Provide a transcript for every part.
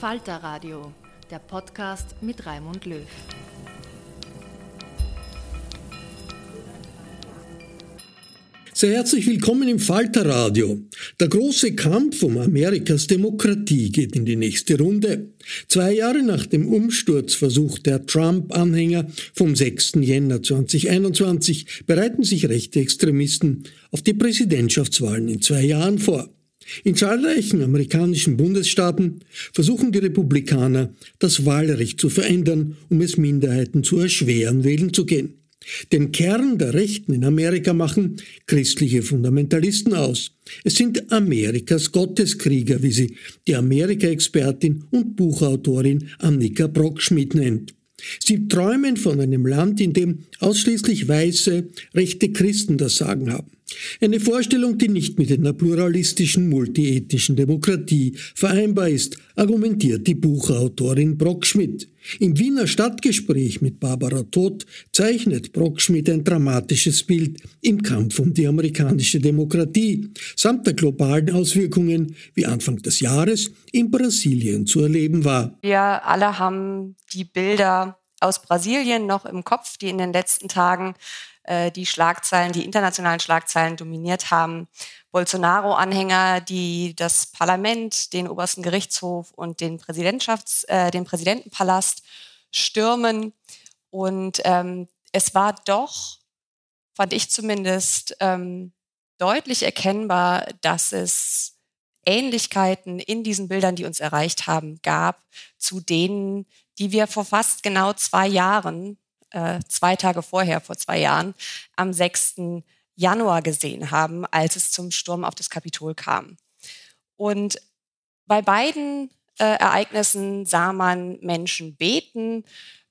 Falter Radio, der Podcast mit Raimund Löw. Sehr herzlich willkommen im Falter Radio. Der große Kampf um Amerikas Demokratie geht in die nächste Runde. Zwei Jahre nach dem Umsturzversuch der Trump-Anhänger vom 6. Jänner 2021 bereiten sich rechte Extremisten auf die Präsidentschaftswahlen in zwei Jahren vor. In zahlreichen amerikanischen Bundesstaaten versuchen die Republikaner, das Wahlrecht zu verändern, um es Minderheiten zu erschweren, wählen zu gehen. Den Kern der Rechten in Amerika machen christliche Fundamentalisten aus. Es sind Amerikas Gotteskrieger, wie sie die Amerika-Expertin und Buchautorin Annika Brockschmidt nennt. Sie träumen von einem Land, in dem ausschließlich weiße, rechte Christen das Sagen haben. Eine Vorstellung, die nicht mit einer pluralistischen, multiethnischen Demokratie vereinbar ist, argumentiert die Buchautorin Brockschmidt. Im Wiener Stadtgespräch mit Barbara Todt zeichnet Brockschmidt ein dramatisches Bild im Kampf um die amerikanische Demokratie samt der globalen Auswirkungen, wie Anfang des Jahres in Brasilien zu erleben war. Wir alle haben die Bilder aus Brasilien noch im Kopf, die in den letzten Tagen äh, die Schlagzeilen, die internationalen Schlagzeilen dominiert haben. Bolsonaro-Anhänger, die das Parlament, den obersten Gerichtshof und den, Präsidentschafts-, äh, den Präsidentenpalast stürmen. Und ähm, es war doch, fand ich zumindest, ähm, deutlich erkennbar, dass es Ähnlichkeiten in diesen Bildern, die uns erreicht haben, gab zu denen, die wir vor fast genau zwei Jahren äh, zwei Tage vorher, vor zwei Jahren, am 6. Januar gesehen haben, als es zum Sturm auf das Kapitol kam. Und bei beiden äh, Ereignissen sah man Menschen beten,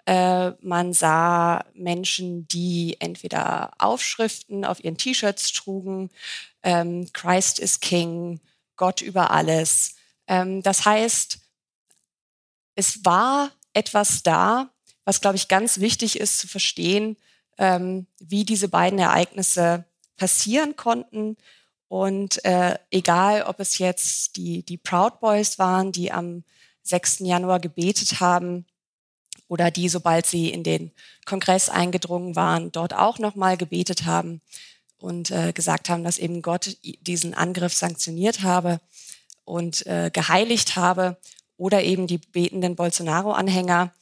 äh, man sah Menschen, die entweder Aufschriften auf ihren T-Shirts trugen, ähm, Christ is King, Gott über alles. Ähm, das heißt, es war etwas da, was, glaube ich, ganz wichtig ist zu verstehen, ähm, wie diese beiden Ereignisse passieren konnten. Und äh, egal, ob es jetzt die, die Proud Boys waren, die am 6. Januar gebetet haben, oder die, sobald sie in den Kongress eingedrungen waren, dort auch nochmal gebetet haben und äh, gesagt haben, dass eben Gott diesen Angriff sanktioniert habe und äh, geheiligt habe. Oder eben die betenden Bolsonaro-Anhänger,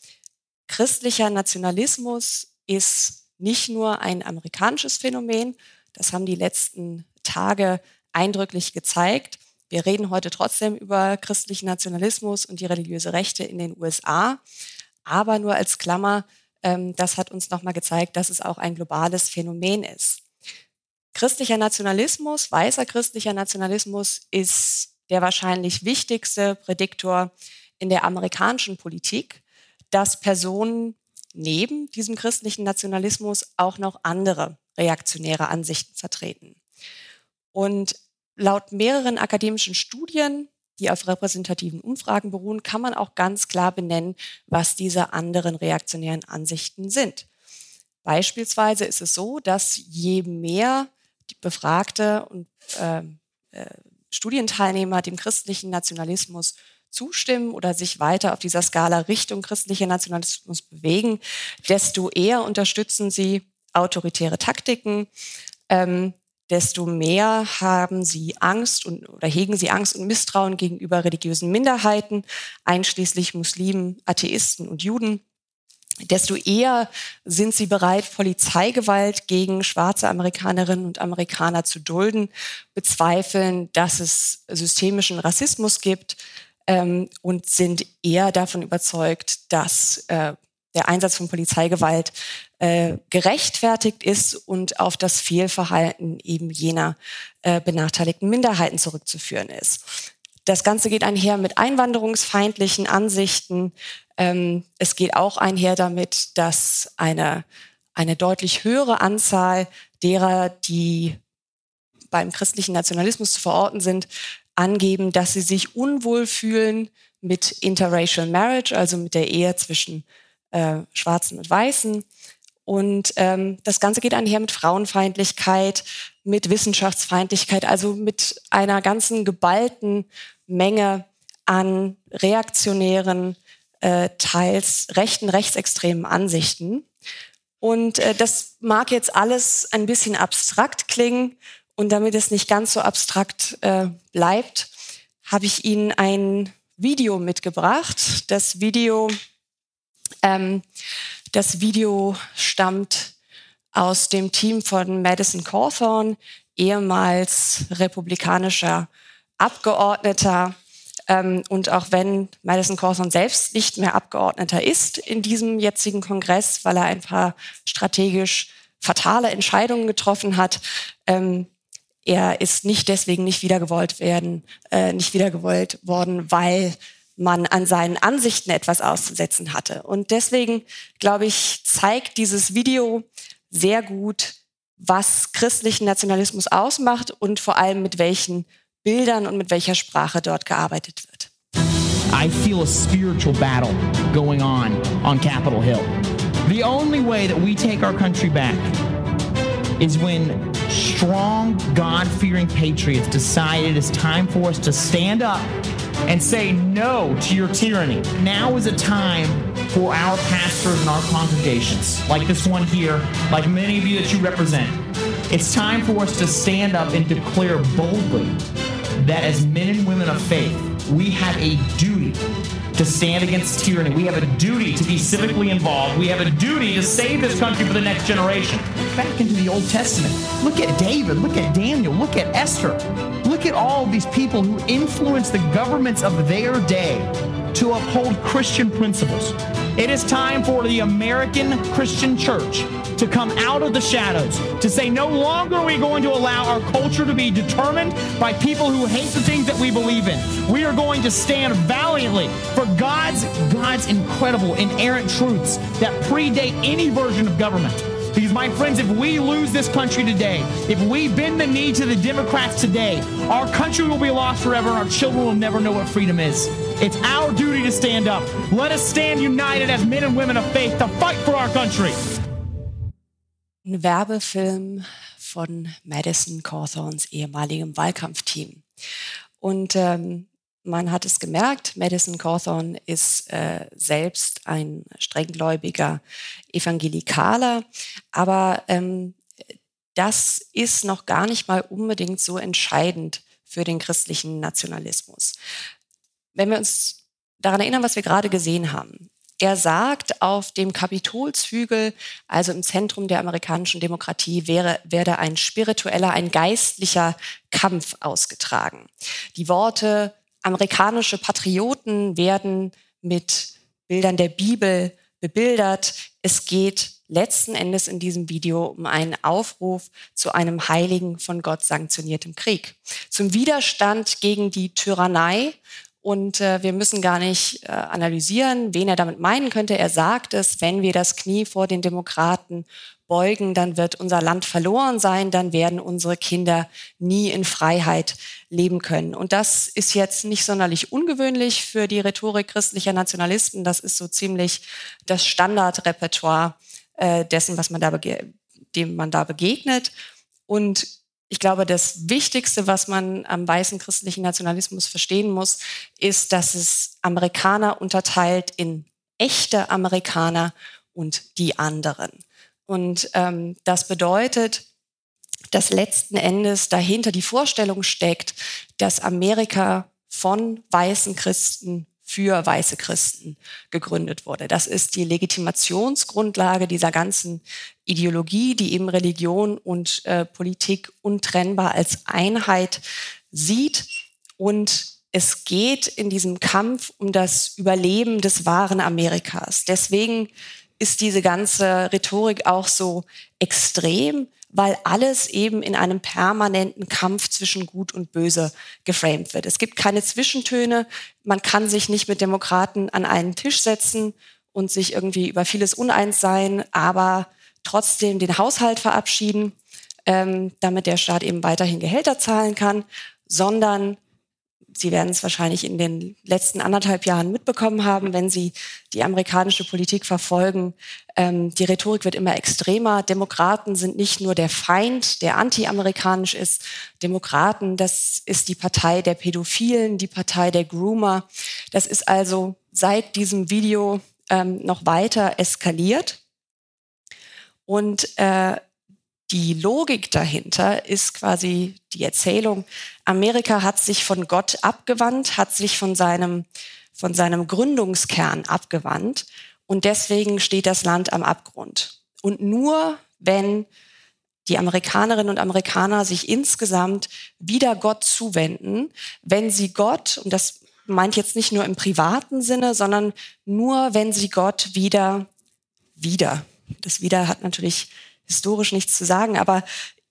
Christlicher Nationalismus ist nicht nur ein amerikanisches Phänomen, Das haben die letzten Tage eindrücklich gezeigt. Wir reden heute trotzdem über christlichen Nationalismus und die religiöse Rechte in den USA. Aber nur als Klammer, ähm, das hat uns nochmal gezeigt, dass es auch ein globales Phänomen ist. Christlicher Nationalismus, weißer christlicher Nationalismus ist der wahrscheinlich wichtigste Prädiktor in der amerikanischen Politik, dass Personen neben diesem christlichen Nationalismus auch noch andere reaktionäre Ansichten vertreten. Und laut mehreren akademischen Studien, die auf repräsentativen Umfragen beruhen, kann man auch ganz klar benennen, was diese anderen reaktionären Ansichten sind. Beispielsweise ist es so, dass je mehr Befragte und äh, äh, Studienteilnehmer dem christlichen Nationalismus zustimmen oder sich weiter auf dieser Skala Richtung christlicher Nationalismus bewegen, desto eher unterstützen sie autoritäre Taktiken, ähm, desto mehr haben sie Angst und oder hegen sie Angst und Misstrauen gegenüber religiösen Minderheiten, einschließlich Muslimen, Atheisten und Juden. Desto eher sind sie bereit, Polizeigewalt gegen schwarze Amerikanerinnen und Amerikaner zu dulden, bezweifeln, dass es systemischen Rassismus gibt ähm, und sind eher davon überzeugt, dass äh, der Einsatz von Polizeigewalt äh, gerechtfertigt ist und auf das Fehlverhalten eben jener äh, benachteiligten Minderheiten zurückzuführen ist. Das Ganze geht einher mit einwanderungsfeindlichen Ansichten, ähm, es geht auch einher damit, dass eine, eine deutlich höhere Anzahl derer, die beim christlichen Nationalismus zu verorten sind, angeben, dass sie sich unwohl fühlen mit Interracial Marriage, also mit der Ehe zwischen äh, Schwarzen und Weißen. Und ähm, das Ganze geht einher mit Frauenfeindlichkeit, mit Wissenschaftsfeindlichkeit, also mit einer ganzen geballten Menge an reaktionären äh, teils rechten, rechtsextremen Ansichten. Und äh, das mag jetzt alles ein bisschen abstrakt klingen. Und damit es nicht ganz so abstrakt äh, bleibt, habe ich Ihnen ein Video mitgebracht. Das Video, ähm, das Video stammt aus dem Team von Madison Cawthorn, ehemals republikanischer Abgeordneter ähm, und auch wenn Madison Cawthorn selbst nicht mehr Abgeordneter ist in diesem jetzigen Kongress, weil er ein paar strategisch fatale Entscheidungen getroffen hat, ähm, er ist nicht deswegen nicht wiedergewollt werden, äh, nicht wiedergewollt worden, weil man an seinen Ansichten etwas auszusetzen hatte. Und deswegen, glaube ich, zeigt dieses Video sehr gut, was christlichen Nationalismus ausmacht und vor allem mit welchen Bildern und mit welcher Sprache dort gearbeitet wird. I feel a spiritual battle going on on Capitol Hill. The only way that we take our country back is when strong, God fearing patriots decide it is time for us to stand up and say no to your tyranny. Now is a time for our pastors and our congregations, like this one here, like many of you that you represent. It's time for us to stand up and declare boldly that as men and women of faith, we have a duty to stand against tyranny. We have a duty to be civically involved. We have a duty to save this country for the next generation. Back into the Old Testament. Look at David. Look at Daniel. Look at Esther. Look at all these people who influenced the governments of their day to uphold Christian principles. It is time for the American Christian church to come out of the shadows, to say no longer are we going to allow our culture to be determined by people who hate the things that we believe in. We are going to stand valiantly for God's God's incredible inerrant truths that predate any version of government. Because, my friends, if we lose this country today, if we bend the knee to the Democrats today, our country will be lost forever and our children will never know what freedom is. It's our duty to stand up. Let us stand united as men and women of faith to fight for our country. Ein Werbefilm von Madison Cawthorns ehemaligem Wahlkampfteam. Und ähm, man hat es gemerkt, Madison Cawthorn ist äh, selbst ein strenggläubiger Evangelikaler, aber ähm, das ist noch gar nicht mal unbedingt so entscheidend für den christlichen Nationalismus. Wenn wir uns daran erinnern, was wir gerade gesehen haben, er sagt, auf dem Kapitolshügel, also im Zentrum der amerikanischen Demokratie, wäre, werde ein spiritueller, ein geistlicher Kampf ausgetragen. Die Worte amerikanische Patrioten werden mit Bildern der Bibel bebildert. Es geht letzten Endes in diesem Video um einen Aufruf zu einem heiligen, von Gott sanktioniertem Krieg. Zum Widerstand gegen die Tyrannei und äh, wir müssen gar nicht äh, analysieren, wen er damit meinen könnte. Er sagt es, wenn wir das Knie vor den Demokraten beugen, dann wird unser Land verloren sein, dann werden unsere Kinder nie in Freiheit leben können. Und das ist jetzt nicht sonderlich ungewöhnlich für die Rhetorik christlicher Nationalisten. Das ist so ziemlich das Standardrepertoire äh, dessen, was man da dem man da begegnet. Und ich glaube, das Wichtigste, was man am weißen christlichen Nationalismus verstehen muss, ist, dass es Amerikaner unterteilt in echte Amerikaner und die anderen. Und ähm, das bedeutet, dass letzten Endes dahinter die Vorstellung steckt, dass Amerika von weißen Christen für weiße Christen gegründet wurde. Das ist die Legitimationsgrundlage dieser ganzen Ideologie, die eben Religion und äh, Politik untrennbar als Einheit sieht. Und es geht in diesem Kampf um das Überleben des wahren Amerikas. Deswegen ist diese ganze Rhetorik auch so extrem, weil alles eben in einem permanenten Kampf zwischen Gut und Böse geframed wird. Es gibt keine Zwischentöne. Man kann sich nicht mit Demokraten an einen Tisch setzen und sich irgendwie über vieles uneins sein, aber trotzdem den Haushalt verabschieden, ähm, damit der Staat eben weiterhin Gehälter zahlen kann, sondern Sie werden es wahrscheinlich in den letzten anderthalb Jahren mitbekommen haben, wenn Sie die amerikanische Politik verfolgen. Ähm, die Rhetorik wird immer extremer. Demokraten sind nicht nur der Feind, der anti-amerikanisch ist. Demokraten, das ist die Partei der Pädophilen, die Partei der Groomer. Das ist also seit diesem Video ähm, noch weiter eskaliert. Und äh, die Logik dahinter ist quasi die Erzählung, Amerika hat sich von Gott abgewandt, hat sich von seinem, von seinem Gründungskern abgewandt und deswegen steht das Land am Abgrund. Und nur wenn die Amerikanerinnen und Amerikaner sich insgesamt wieder Gott zuwenden, wenn sie Gott, und das meint jetzt nicht nur im privaten Sinne, sondern nur wenn sie Gott wieder, wieder, das wieder hat natürlich historisch nichts zu sagen, aber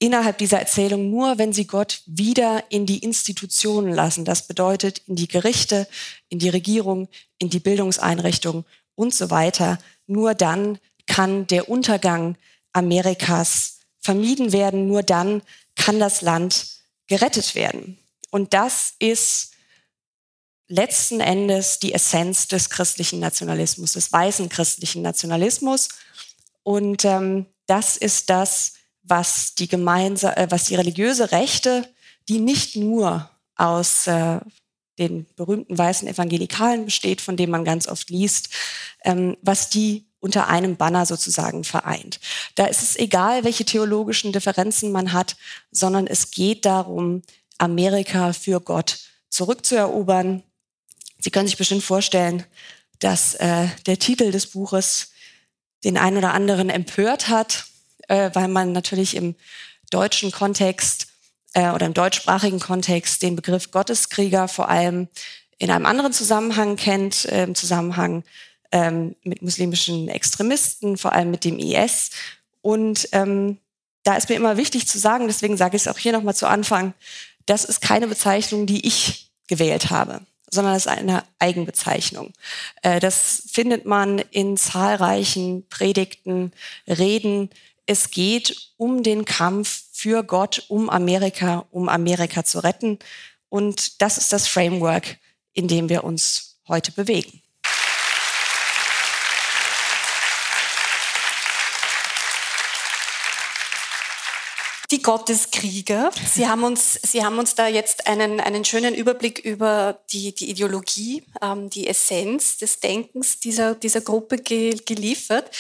innerhalb dieser Erzählung nur, wenn sie Gott wieder in die Institutionen lassen. Das bedeutet in die Gerichte, in die Regierung, in die Bildungseinrichtungen und so weiter. Nur dann kann der Untergang Amerikas vermieden werden. Nur dann kann das Land gerettet werden. Und das ist letzten Endes die Essenz des christlichen Nationalismus, des weißen christlichen Nationalismus. Und ähm, das ist das, was die gemeinsame, äh, was die religiöse Rechte, die nicht nur aus äh, den berühmten weißen Evangelikalen besteht, von denen man ganz oft liest, ähm, was die unter einem Banner sozusagen vereint. Da ist es egal, welche theologischen Differenzen man hat, sondern es geht darum, Amerika für Gott zurückzuerobern. Sie können sich bestimmt vorstellen, dass äh, der Titel des Buches den einen oder anderen empört hat, äh, weil man natürlich im deutschen Kontext äh, oder im deutschsprachigen Kontext den Begriff Gotteskrieger vor allem in einem anderen Zusammenhang kennt, äh, im Zusammenhang ähm, mit muslimischen Extremisten, vor allem mit dem IS. Und ähm, da ist mir immer wichtig zu sagen, deswegen sage ich es auch hier nochmal zu Anfang, das ist keine Bezeichnung, die ich gewählt habe sondern es ist eine Eigenbezeichnung. Äh, das findet man in zahlreichen Predigten, Reden. Es geht um den Kampf für Gott, um Amerika, um Amerika zu retten. Und das ist das Framework, in dem wir uns heute bewegen. die Gotteskrieger. Sie haben uns, Sie haben uns da jetzt einen, einen schönen Überblick über die, die Ideologie, ähm, die Essenz des Denkens dieser, dieser Gruppe ge, geliefert.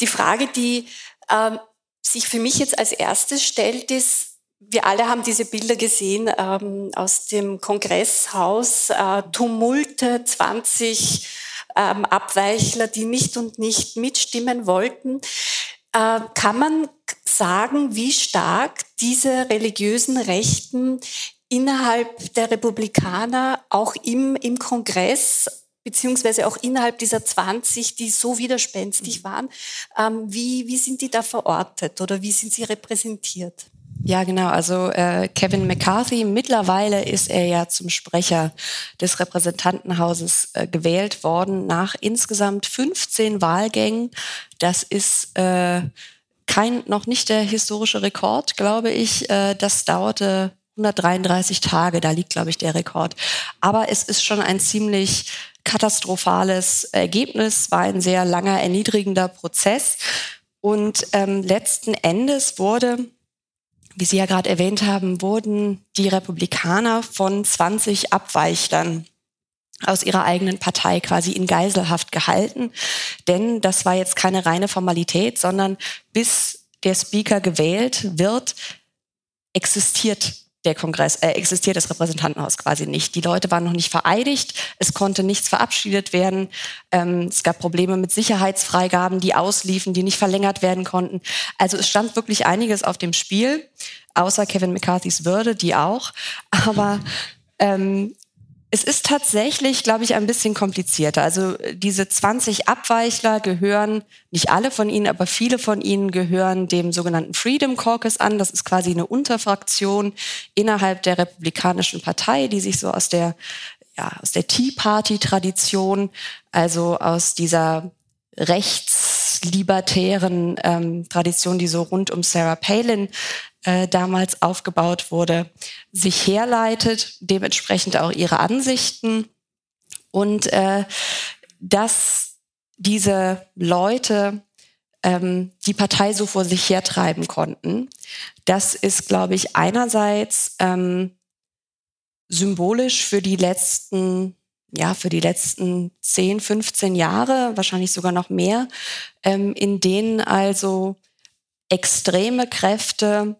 Die Frage, die ähm, sich für mich jetzt als erstes stellt, ist, wir alle haben diese Bilder gesehen ähm, aus dem Kongresshaus, äh, Tumulte, 20 ähm, Abweichler, die nicht und nicht mitstimmen wollten. Äh, kann man sagen, wie stark diese religiösen Rechten innerhalb der Republikaner auch im, im Kongress beziehungsweise auch innerhalb dieser 20, die so widerspenstig mhm. waren. Ähm, wie, wie sind die da verortet oder wie sind sie repräsentiert? Ja, genau. Also äh, Kevin McCarthy, mittlerweile ist er ja zum Sprecher des Repräsentantenhauses äh, gewählt worden nach insgesamt 15 Wahlgängen. Das ist äh, kein, noch nicht der historische Rekord, glaube ich. Äh, das dauerte 133 Tage, da liegt, glaube ich, der Rekord. Aber es ist schon ein ziemlich katastrophales Ergebnis, war ein sehr langer, erniedrigender Prozess. Und ähm, letzten Endes wurde, wie Sie ja gerade erwähnt haben, wurden die Republikaner von 20 Abweichlern aus ihrer eigenen Partei quasi in Geiselhaft gehalten. Denn das war jetzt keine reine Formalität, sondern bis der Speaker gewählt wird, existiert der Kongress, äh, existiert das Repräsentantenhaus quasi nicht. Die Leute waren noch nicht vereidigt, es konnte nichts verabschiedet werden. Ähm, es gab Probleme mit Sicherheitsfreigaben, die ausliefen, die nicht verlängert werden konnten. Also es stand wirklich einiges auf dem Spiel, außer Kevin McCarthys Würde, die auch. Aber ähm, es ist tatsächlich, glaube ich, ein bisschen komplizierter. Also diese 20 Abweichler gehören, nicht alle von ihnen, aber viele von ihnen gehören dem sogenannten Freedom Caucus an. Das ist quasi eine Unterfraktion innerhalb der Republikanischen Partei, die sich so aus der, ja, aus der Tea Party Tradition, also aus dieser rechtslibertären ähm, Tradition, die so rund um Sarah Palin äh, damals aufgebaut wurde, sich herleitet, dementsprechend auch ihre Ansichten und äh, dass diese Leute ähm, die Partei so vor sich hertreiben konnten. Das ist, glaube ich, einerseits ähm, symbolisch für die letzten ja, für die letzten 10, 15 Jahre, wahrscheinlich sogar noch mehr, ähm, in denen also extreme Kräfte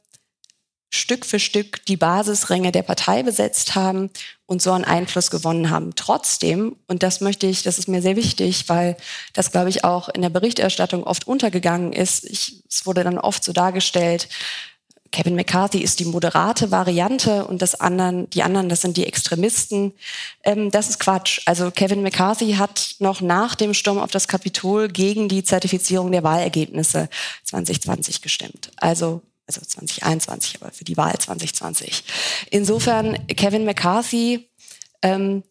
Stück für Stück die Basisränge der Partei besetzt haben und so einen Einfluss gewonnen haben. Trotzdem, und das möchte ich, das ist mir sehr wichtig, weil das, glaube ich, auch in der Berichterstattung oft untergegangen ist. Ich, es wurde dann oft so dargestellt, Kevin McCarthy ist die moderate Variante und das anderen, die anderen, das sind die Extremisten. Ähm, das ist Quatsch. Also Kevin McCarthy hat noch nach dem Sturm auf das Kapitol gegen die Zertifizierung der Wahlergebnisse 2020 gestimmt. Also also 2021, aber für die Wahl 2020. Insofern, Kevin McCarthy ähm,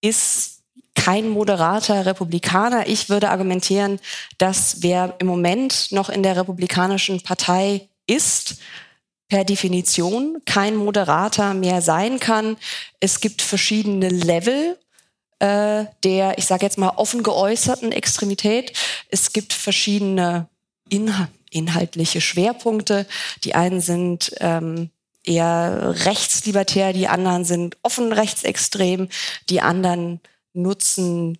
ist kein moderater Republikaner. Ich würde argumentieren, dass wer im Moment noch in der Republikanischen Partei ist, per Definition kein Moderater mehr sein kann. Es gibt verschiedene Level äh, der, ich sage jetzt mal, offen geäußerten Extremität. Es gibt verschiedene Inhalte inhaltliche Schwerpunkte. Die einen sind ähm, eher rechtslibertär, die anderen sind offen rechtsextrem, die anderen nutzen,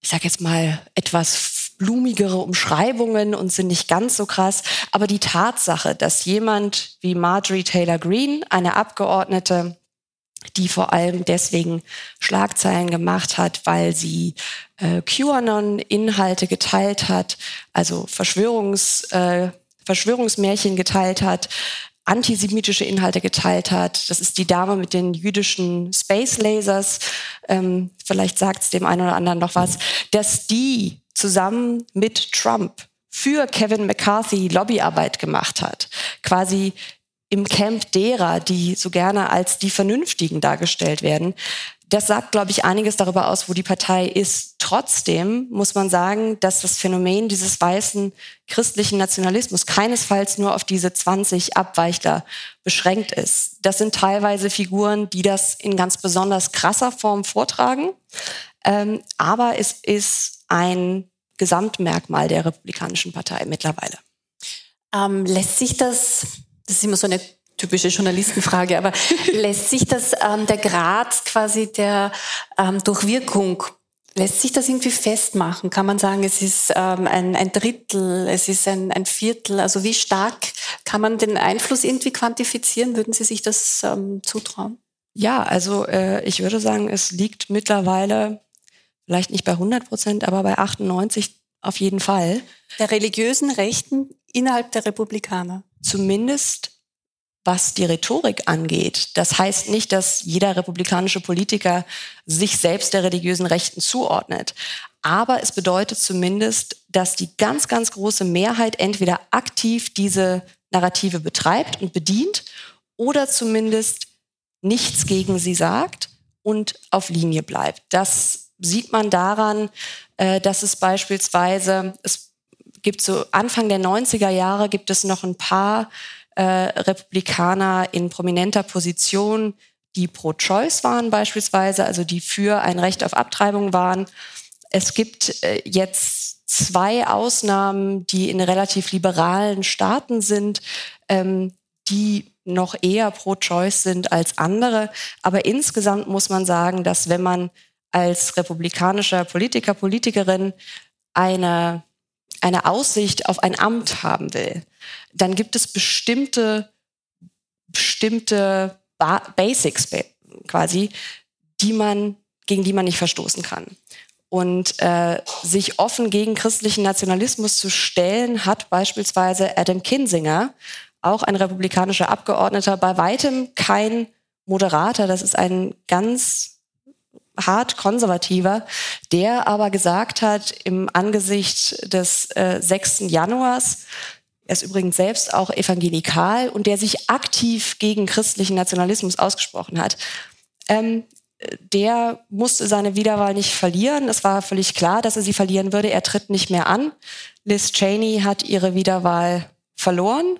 ich sage jetzt mal, etwas blumigere Umschreibungen und sind nicht ganz so krass. Aber die Tatsache, dass jemand wie Marjorie Taylor Greene, eine Abgeordnete, die vor allem deswegen Schlagzeilen gemacht hat, weil sie äh, QAnon-Inhalte geteilt hat, also Verschwörungs, äh, Verschwörungsmärchen geteilt hat, antisemitische Inhalte geteilt hat. Das ist die Dame mit den jüdischen Space Lasers. Ähm, vielleicht sagt es dem einen oder anderen noch was, dass die zusammen mit Trump für Kevin McCarthy Lobbyarbeit gemacht hat. Quasi im Camp derer, die so gerne als die Vernünftigen dargestellt werden. Das sagt, glaube ich, einiges darüber aus, wo die Partei ist. Trotzdem muss man sagen, dass das Phänomen dieses weißen christlichen Nationalismus keinesfalls nur auf diese 20 Abweichler beschränkt ist. Das sind teilweise Figuren, die das in ganz besonders krasser Form vortragen. Ähm, aber es ist ein Gesamtmerkmal der Republikanischen Partei mittlerweile. Ähm, lässt sich das das ist immer so eine typische Journalistenfrage, aber lässt sich das, ähm, der Grad quasi der ähm, Durchwirkung, lässt sich das irgendwie festmachen? Kann man sagen, es ist ähm, ein, ein Drittel, es ist ein, ein Viertel? Also wie stark kann man den Einfluss irgendwie quantifizieren? Würden Sie sich das ähm, zutrauen? Ja, also äh, ich würde sagen, es liegt mittlerweile vielleicht nicht bei 100 Prozent, aber bei 98 auf jeden Fall. Der religiösen Rechten innerhalb der Republikaner. Zumindest was die Rhetorik angeht. Das heißt nicht, dass jeder republikanische Politiker sich selbst der religiösen Rechten zuordnet. Aber es bedeutet zumindest, dass die ganz, ganz große Mehrheit entweder aktiv diese Narrative betreibt und bedient oder zumindest nichts gegen sie sagt und auf Linie bleibt. Das sieht man daran, äh, dass es beispielsweise, es gibt so Anfang der 90er Jahre gibt es noch ein paar äh, Republikaner in prominenter Position, die pro-choice waren beispielsweise, also die für ein Recht auf Abtreibung waren. Es gibt äh, jetzt zwei Ausnahmen, die in relativ liberalen Staaten sind, ähm, die noch eher pro-choice sind als andere. Aber insgesamt muss man sagen, dass wenn man als republikanischer Politiker, Politikerin eine, eine Aussicht auf ein Amt haben will, dann gibt es bestimmte, bestimmte ba Basics quasi, die man, gegen die man nicht verstoßen kann. Und äh, sich offen gegen christlichen Nationalismus zu stellen, hat beispielsweise Adam Kinsinger, auch ein republikanischer Abgeordneter, bei weitem kein Moderator. Das ist ein ganz hart konservativer, der aber gesagt hat, im Angesicht des äh, 6. Januars, er ist übrigens selbst auch evangelikal und der sich aktiv gegen christlichen Nationalismus ausgesprochen hat. Ähm, der musste seine Wiederwahl nicht verlieren. Es war völlig klar, dass er sie verlieren würde. Er tritt nicht mehr an. Liz Cheney hat ihre Wiederwahl verloren.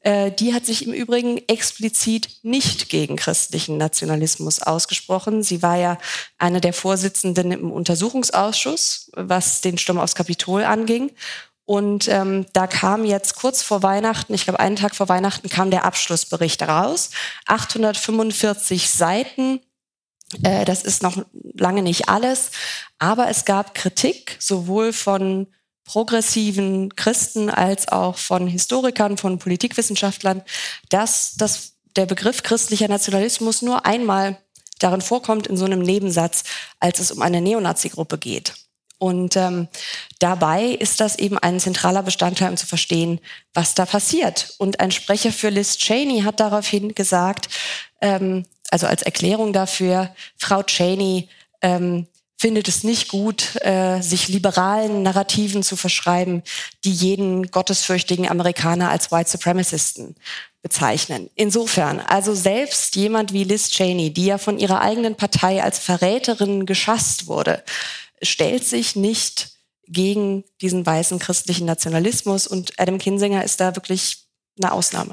Äh, die hat sich im Übrigen explizit nicht gegen christlichen Nationalismus ausgesprochen. Sie war ja eine der Vorsitzenden im Untersuchungsausschuss, was den Sturm aufs Kapitol anging. Und ähm, da kam jetzt kurz vor Weihnachten, ich glaube einen Tag vor Weihnachten, kam der Abschlussbericht raus. 845 Seiten äh, das ist noch lange nicht alles, aber es gab Kritik sowohl von progressiven Christen als auch von Historikern, von Politikwissenschaftlern, dass das, der Begriff christlicher Nationalismus nur einmal darin vorkommt in so einem Nebensatz, als es um eine Neonazi-Gruppe geht. Und ähm, dabei ist das eben ein zentraler Bestandteil, um zu verstehen, was da passiert. Und ein Sprecher für Liz Cheney hat daraufhin gesagt, ähm, also als Erklärung dafür, Frau Cheney ähm, findet es nicht gut, äh, sich liberalen Narrativen zu verschreiben, die jeden gottesfürchtigen Amerikaner als White Supremacisten bezeichnen. Insofern, also selbst jemand wie Liz Cheney, die ja von ihrer eigenen Partei als Verräterin geschasst wurde, stellt sich nicht gegen diesen weißen christlichen Nationalismus und Adam Kinsinger ist da wirklich eine Ausnahme.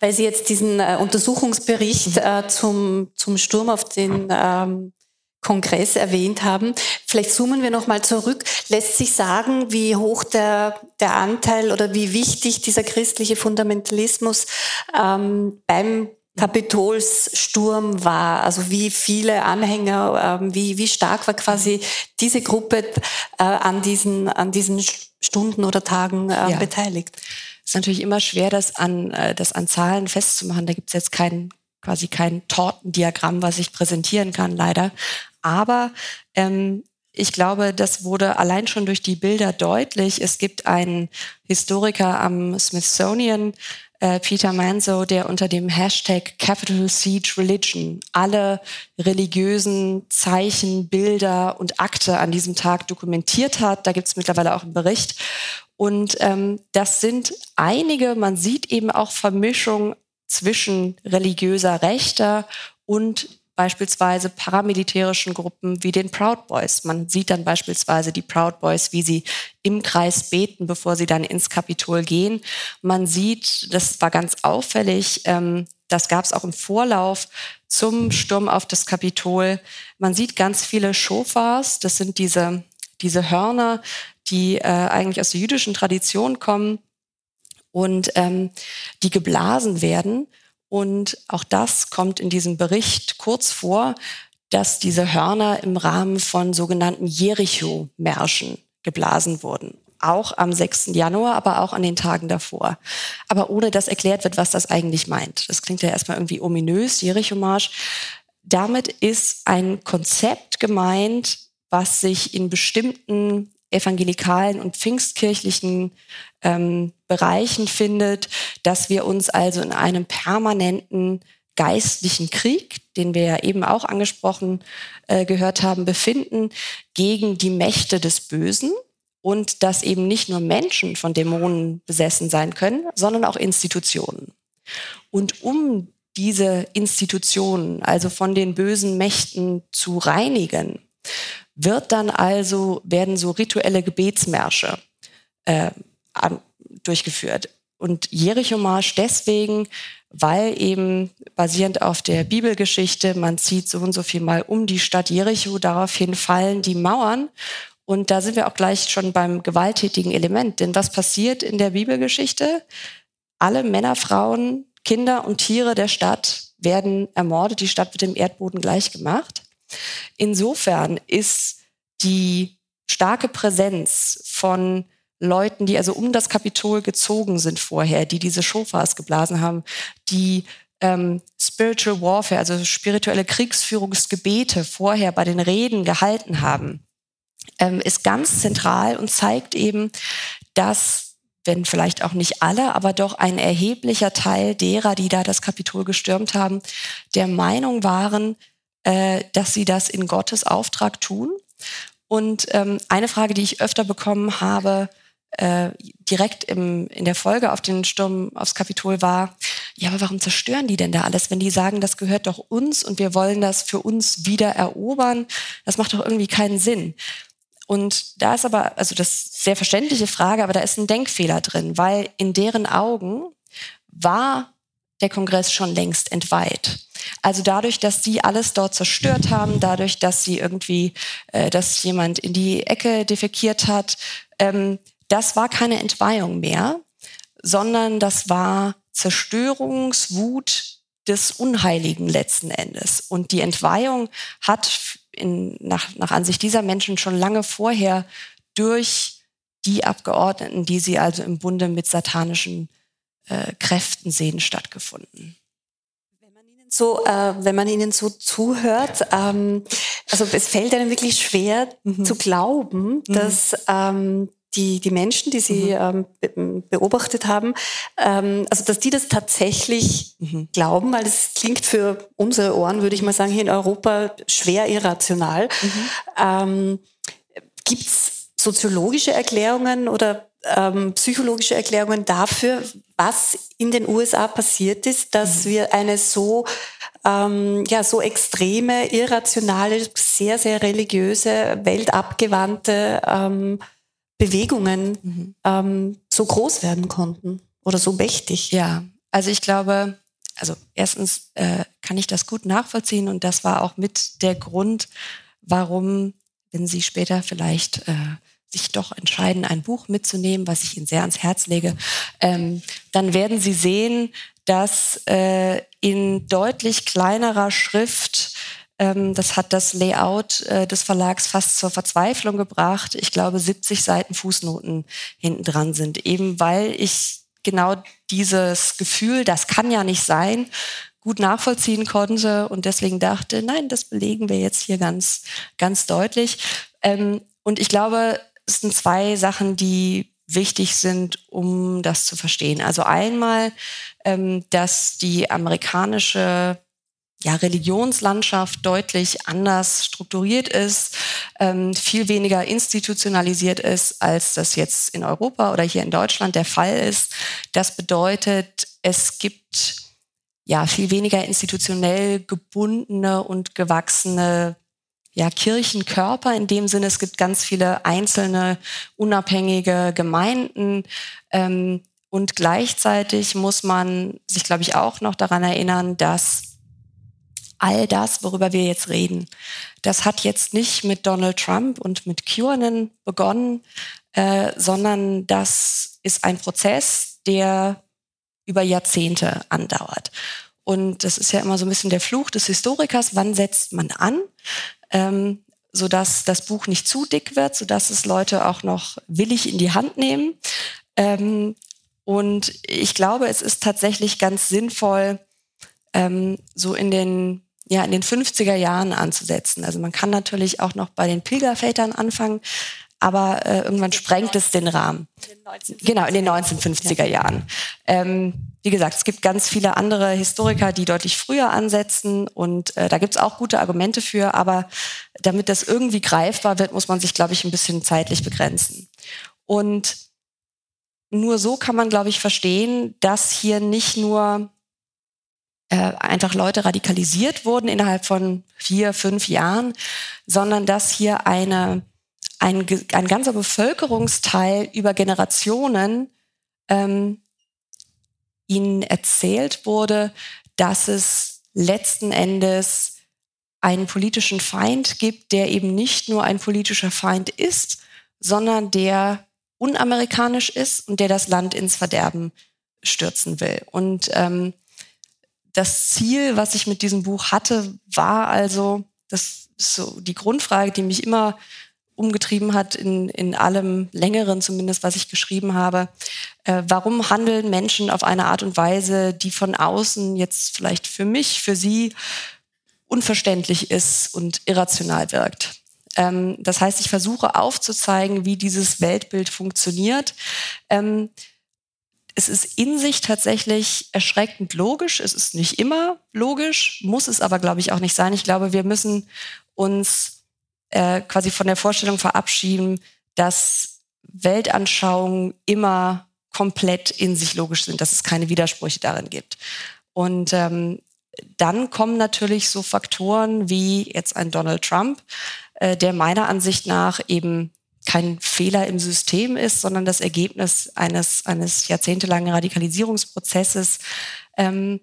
Weil Sie jetzt diesen äh, Untersuchungsbericht äh, zum, zum Sturm auf den ähm, Kongress erwähnt haben. Vielleicht zoomen wir nochmal zurück. Lässt sich sagen, wie hoch der, der Anteil oder wie wichtig dieser christliche Fundamentalismus ähm, beim Kapitolssturm war, also wie viele Anhänger, ähm, wie, wie stark war quasi diese Gruppe äh, an, diesen, an diesen Stunden oder Tagen äh, ja. beteiligt? Ist natürlich immer schwer, das an, äh, das an Zahlen festzumachen. Da gibt es jetzt kein, quasi kein Tortendiagramm, was ich präsentieren kann, leider. Aber ähm, ich glaube, das wurde allein schon durch die Bilder deutlich. Es gibt einen Historiker am Smithsonian, äh, Peter Manzo, der unter dem Hashtag Capital Siege Religion alle religiösen Zeichen, Bilder und Akte an diesem Tag dokumentiert hat. Da gibt es mittlerweile auch einen Bericht. Und ähm, das sind einige, man sieht eben auch Vermischung zwischen religiöser Rechter und beispielsweise paramilitärischen Gruppen wie den Proud Boys. Man sieht dann beispielsweise die Proud Boys, wie sie im Kreis beten, bevor sie dann ins Kapitol gehen. Man sieht, das war ganz auffällig, ähm, das gab es auch im Vorlauf zum Sturm auf das Kapitol. Man sieht ganz viele Shofars, das sind diese, diese Hörner, die äh, eigentlich aus der jüdischen Tradition kommen und ähm, die geblasen werden. Und auch das kommt in diesem Bericht kurz vor, dass diese Hörner im Rahmen von sogenannten Jericho-Märschen geblasen wurden. Auch am 6. Januar, aber auch an den Tagen davor. Aber ohne dass erklärt wird, was das eigentlich meint. Das klingt ja erstmal irgendwie ominös, Jericho-Marsch. Damit ist ein Konzept gemeint, was sich in bestimmten evangelikalen und pfingstkirchlichen ähm, Bereichen findet, dass wir uns also in einem permanenten geistlichen Krieg, den wir ja eben auch angesprochen äh, gehört haben, befinden gegen die Mächte des Bösen und dass eben nicht nur Menschen von Dämonen besessen sein können, sondern auch Institutionen. Und um diese Institutionen, also von den bösen Mächten zu reinigen, wird dann also, werden so rituelle Gebetsmärsche äh, durchgeführt. Und Jericho-Marsch deswegen, weil eben basierend auf der Bibelgeschichte, man zieht so und so viel mal um die Stadt Jericho, daraufhin fallen die Mauern. Und da sind wir auch gleich schon beim gewalttätigen Element. Denn was passiert in der Bibelgeschichte? Alle Männer, Frauen, Kinder und Tiere der Stadt werden ermordet. Die Stadt wird dem Erdboden gleichgemacht. Insofern ist die starke Präsenz von Leuten, die also um das Kapitol gezogen sind vorher, die diese Shofars geblasen haben, die ähm, Spiritual Warfare, also spirituelle Kriegsführungsgebete vorher bei den Reden gehalten haben, ähm, ist ganz zentral und zeigt eben, dass, wenn vielleicht auch nicht alle, aber doch ein erheblicher Teil derer, die da das Kapitol gestürmt haben, der Meinung waren, äh, dass sie das in Gottes Auftrag tun. Und ähm, eine Frage, die ich öfter bekommen habe, äh, direkt im, in der Folge auf den Sturm aufs Kapitol war, ja, aber warum zerstören die denn da alles, wenn die sagen, das gehört doch uns und wir wollen das für uns wieder erobern? Das macht doch irgendwie keinen Sinn. Und da ist aber, also das ist sehr verständliche Frage, aber da ist ein Denkfehler drin, weil in deren Augen war der Kongress schon längst entweiht. Also dadurch, dass sie alles dort zerstört haben, dadurch, dass sie irgendwie, äh, dass jemand in die Ecke defekiert hat, ähm, das war keine Entweihung mehr, sondern das war Zerstörungswut des Unheiligen letzten Endes. Und die Entweihung hat in, nach, nach Ansicht dieser Menschen schon lange vorher durch die Abgeordneten, die sie also im Bunde mit satanischen äh, Kräften sehen, stattgefunden so, äh, wenn man ihnen so zuhört, ähm, also es fällt einem wirklich schwer mhm. zu glauben, mhm. dass ähm, die, die Menschen, die Sie mhm. ähm, beobachtet haben, ähm, also dass die das tatsächlich mhm. glauben, weil das klingt für unsere Ohren, würde ich mal sagen, hier in Europa schwer irrational. Mhm. Ähm, Gibt es soziologische Erklärungen oder ähm, psychologische Erklärungen dafür, was in den USA passiert ist, dass mhm. wir eine so ähm, ja so extreme, irrationale, sehr sehr religiöse, weltabgewandte ähm, Bewegungen mhm. ähm, so groß werden konnten oder so mächtig. Ja, also ich glaube, also erstens äh, kann ich das gut nachvollziehen und das war auch mit der Grund, warum, wenn Sie später vielleicht äh, sich doch entscheiden, ein Buch mitzunehmen, was ich Ihnen sehr ans Herz lege, ähm, dann werden Sie sehen, dass äh, in deutlich kleinerer Schrift ähm, das hat das Layout äh, des Verlags fast zur Verzweiflung gebracht. Ich glaube, 70 Seiten Fußnoten hinten dran sind, eben weil ich genau dieses Gefühl, das kann ja nicht sein, gut nachvollziehen konnte und deswegen dachte, nein, das belegen wir jetzt hier ganz, ganz deutlich. Ähm, und ich glaube, es sind zwei Sachen, die wichtig sind, um das zu verstehen. Also einmal, ähm, dass die amerikanische ja, Religionslandschaft deutlich anders strukturiert ist, ähm, viel weniger institutionalisiert ist, als das jetzt in Europa oder hier in Deutschland der Fall ist. Das bedeutet, es gibt ja viel weniger institutionell gebundene und gewachsene ja, Kirchenkörper in dem Sinne, es gibt ganz viele einzelne unabhängige Gemeinden, ähm, und gleichzeitig muss man sich, glaube ich, auch noch daran erinnern, dass all das, worüber wir jetzt reden, das hat jetzt nicht mit Donald Trump und mit QAnon begonnen, äh, sondern das ist ein Prozess, der über Jahrzehnte andauert. Und das ist ja immer so ein bisschen der Fluch des Historikers. Wann setzt man an? Ähm, sodass das Buch nicht zu dick wird, sodass es Leute auch noch willig in die Hand nehmen. Ähm, und ich glaube, es ist tatsächlich ganz sinnvoll, ähm, so in den ja, in den 50er Jahren anzusetzen. Also man kann natürlich auch noch bei den Pilgervätern anfangen, aber äh, irgendwann sprengt es den Rahmen. In genau, in den 1950er Jahren. Ähm, wie gesagt, es gibt ganz viele andere Historiker, die deutlich früher ansetzen und äh, da gibt es auch gute Argumente für, aber damit das irgendwie greifbar wird, muss man sich, glaube ich, ein bisschen zeitlich begrenzen. Und nur so kann man, glaube ich, verstehen, dass hier nicht nur äh, einfach Leute radikalisiert wurden innerhalb von vier, fünf Jahren, sondern dass hier eine, ein, ein ganzer Bevölkerungsteil über Generationen ähm, ihnen erzählt wurde, dass es letzten Endes einen politischen Feind gibt, der eben nicht nur ein politischer Feind ist, sondern der unamerikanisch ist und der das Land ins Verderben stürzen will. Und ähm, das Ziel, was ich mit diesem Buch hatte, war also, das ist so die Grundfrage, die mich immer umgetrieben hat in, in allem längeren zumindest, was ich geschrieben habe. Äh, warum handeln Menschen auf eine Art und Weise, die von außen jetzt vielleicht für mich, für sie unverständlich ist und irrational wirkt? Ähm, das heißt, ich versuche aufzuzeigen, wie dieses Weltbild funktioniert. Ähm, es ist in sich tatsächlich erschreckend logisch. Es ist nicht immer logisch, muss es aber, glaube ich, auch nicht sein. Ich glaube, wir müssen uns äh, quasi von der Vorstellung verabschieden, dass Weltanschauungen immer komplett in sich logisch sind, dass es keine Widersprüche darin gibt. Und ähm, dann kommen natürlich so Faktoren wie jetzt ein Donald Trump, äh, der meiner Ansicht nach eben kein Fehler im System ist, sondern das Ergebnis eines, eines jahrzehntelangen Radikalisierungsprozesses. Ähm,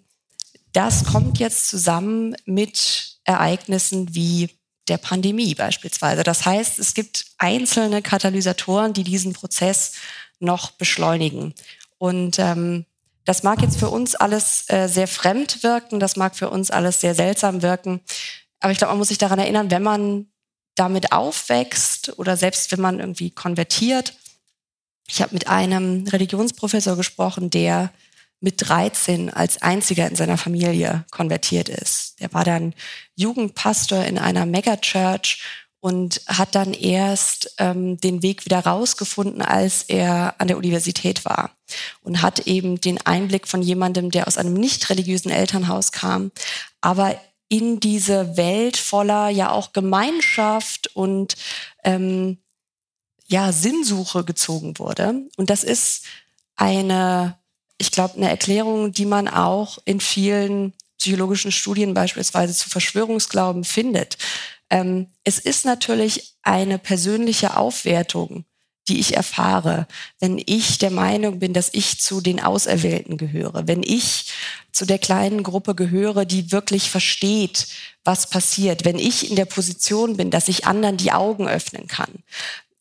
das kommt jetzt zusammen mit Ereignissen wie der Pandemie beispielsweise. Das heißt, es gibt einzelne Katalysatoren, die diesen Prozess noch beschleunigen. Und ähm, das mag jetzt für uns alles äh, sehr fremd wirken, das mag für uns alles sehr seltsam wirken. Aber ich glaube, man muss sich daran erinnern, wenn man damit aufwächst oder selbst wenn man irgendwie konvertiert. Ich habe mit einem Religionsprofessor gesprochen, der mit 13 als einziger in seiner Familie konvertiert ist. Der war dann Jugendpastor in einer Megachurch und hat dann erst ähm, den Weg wieder rausgefunden, als er an der Universität war und hat eben den Einblick von jemandem, der aus einem nicht religiösen Elternhaus kam, aber in diese Welt voller ja auch Gemeinschaft und ähm, ja Sinnsuche gezogen wurde. Und das ist eine, ich glaube, eine Erklärung, die man auch in vielen psychologischen Studien beispielsweise zu Verschwörungsglauben findet. Ähm, es ist natürlich eine persönliche Aufwertung die ich erfahre, wenn ich der Meinung bin, dass ich zu den Auserwählten gehöre, wenn ich zu der kleinen Gruppe gehöre, die wirklich versteht, was passiert, wenn ich in der Position bin, dass ich anderen die Augen öffnen kann.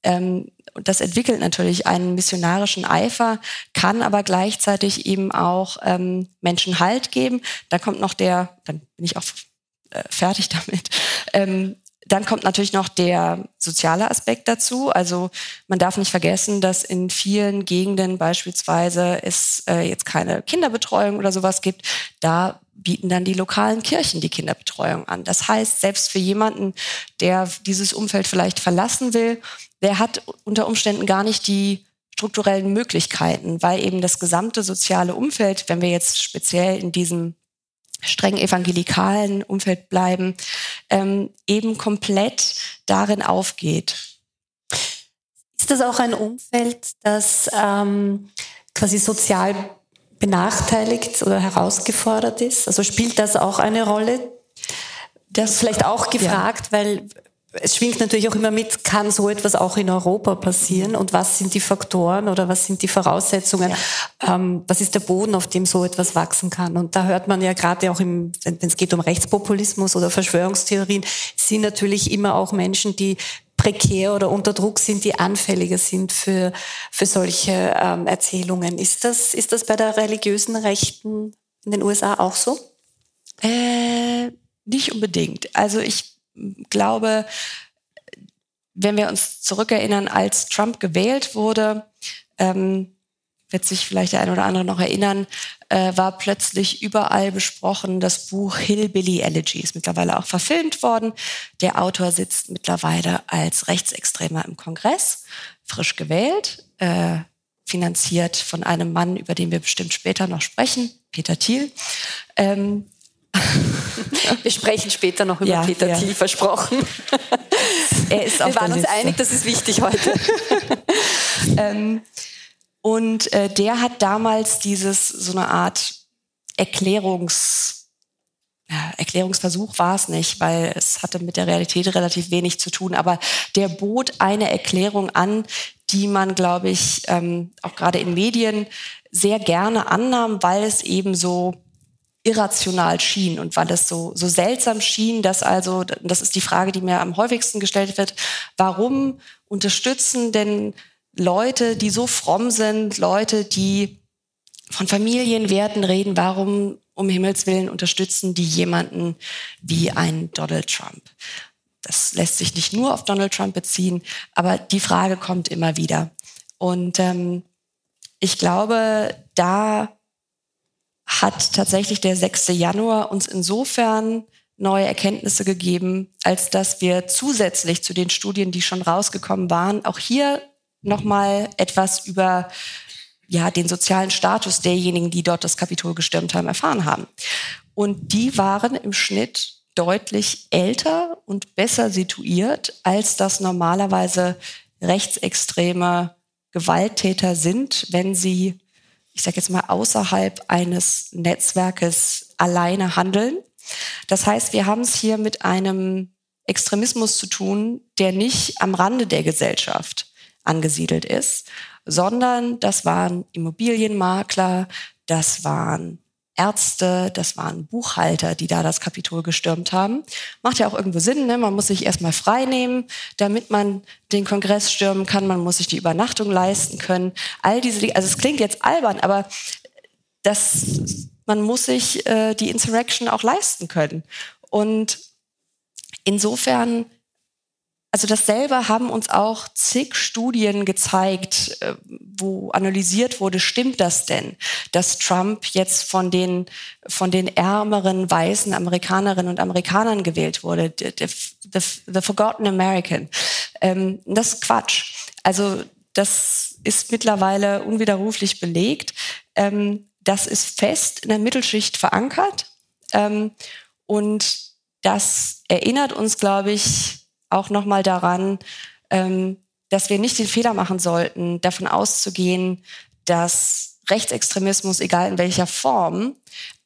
Ähm, das entwickelt natürlich einen missionarischen Eifer, kann aber gleichzeitig eben auch ähm, Menschen Halt geben. Dann kommt noch der, dann bin ich auch äh, fertig damit, ähm, dann kommt natürlich noch der soziale Aspekt dazu. Also man darf nicht vergessen, dass in vielen Gegenden beispielsweise es äh, jetzt keine Kinderbetreuung oder sowas gibt. Da bieten dann die lokalen Kirchen die Kinderbetreuung an. Das heißt, selbst für jemanden, der dieses Umfeld vielleicht verlassen will, der hat unter Umständen gar nicht die strukturellen Möglichkeiten, weil eben das gesamte soziale Umfeld, wenn wir jetzt speziell in diesem streng evangelikalen Umfeld bleiben, ähm, eben komplett darin aufgeht. Ist das auch ein Umfeld, das ähm, quasi sozial benachteiligt oder herausgefordert ist? Also spielt das auch eine Rolle? Das vielleicht auch gefragt, ja. weil es schwingt natürlich auch immer mit, kann so etwas auch in Europa passieren und was sind die Faktoren oder was sind die Voraussetzungen, ja. ähm, was ist der Boden, auf dem so etwas wachsen kann. Und da hört man ja gerade auch, im, wenn es geht um Rechtspopulismus oder Verschwörungstheorien, sind natürlich immer auch Menschen, die prekär oder unter Druck sind, die anfälliger sind für, für solche ähm, Erzählungen. Ist das, ist das bei der religiösen Rechten in den USA auch so? Äh, nicht unbedingt. Also ich glaube, wenn wir uns zurückerinnern, als Trump gewählt wurde, ähm, wird sich vielleicht der eine oder andere noch erinnern, äh, war plötzlich überall besprochen das Buch Hillbilly Elegy, ist mittlerweile auch verfilmt worden. Der Autor sitzt mittlerweile als Rechtsextremer im Kongress, frisch gewählt, äh, finanziert von einem Mann, über den wir bestimmt später noch sprechen, Peter Thiel. Ähm, wir sprechen später noch über ja, Peter ja. Thiel, versprochen. Er ist Wir waren uns einig, das ist wichtig heute. ähm, und äh, der hat damals dieses so eine Art Erklärungs ja, Erklärungsversuch war es nicht, weil es hatte mit der Realität relativ wenig zu tun. Aber der bot eine Erklärung an, die man, glaube ich, ähm, auch gerade in Medien sehr gerne annahm, weil es eben so irrational schien und weil es so, so seltsam schien, dass also, das ist die Frage, die mir am häufigsten gestellt wird, warum unterstützen denn Leute, die so fromm sind, Leute, die von Familienwerten reden, warum um Himmels Willen unterstützen die jemanden wie ein Donald Trump? Das lässt sich nicht nur auf Donald Trump beziehen, aber die Frage kommt immer wieder. Und ähm, ich glaube, da hat tatsächlich der 6. Januar uns insofern neue Erkenntnisse gegeben, als dass wir zusätzlich zu den Studien, die schon rausgekommen waren, auch hier nochmal etwas über ja, den sozialen Status derjenigen, die dort das Kapitol gestürmt haben, erfahren haben. Und die waren im Schnitt deutlich älter und besser situiert, als das normalerweise rechtsextreme Gewalttäter sind, wenn sie ich sage jetzt mal, außerhalb eines Netzwerkes alleine handeln. Das heißt, wir haben es hier mit einem Extremismus zu tun, der nicht am Rande der Gesellschaft angesiedelt ist, sondern das waren Immobilienmakler, das waren Ärzte, das waren Buchhalter, die da das Kapitol gestürmt haben. Macht ja auch irgendwo Sinn, ne? man muss sich erstmal frei nehmen, damit man den Kongress stürmen kann, man muss sich die Übernachtung leisten können. All diese Dinge, also es klingt jetzt albern, aber das, man muss sich äh, die Insurrection auch leisten können. Und insofern also dasselbe haben uns auch zig Studien gezeigt, äh, wo analysiert wurde, stimmt das denn, dass Trump jetzt von den, von den ärmeren weißen Amerikanerinnen und Amerikanern gewählt wurde, the, the, the Forgotten American. Ähm, das ist Quatsch. Also das ist mittlerweile unwiderruflich belegt. Ähm, das ist fest in der Mittelschicht verankert. Ähm, und das erinnert uns, glaube ich, auch nochmal daran, ähm, dass wir nicht den Fehler machen sollten, davon auszugehen, dass Rechtsextremismus, egal in welcher Form,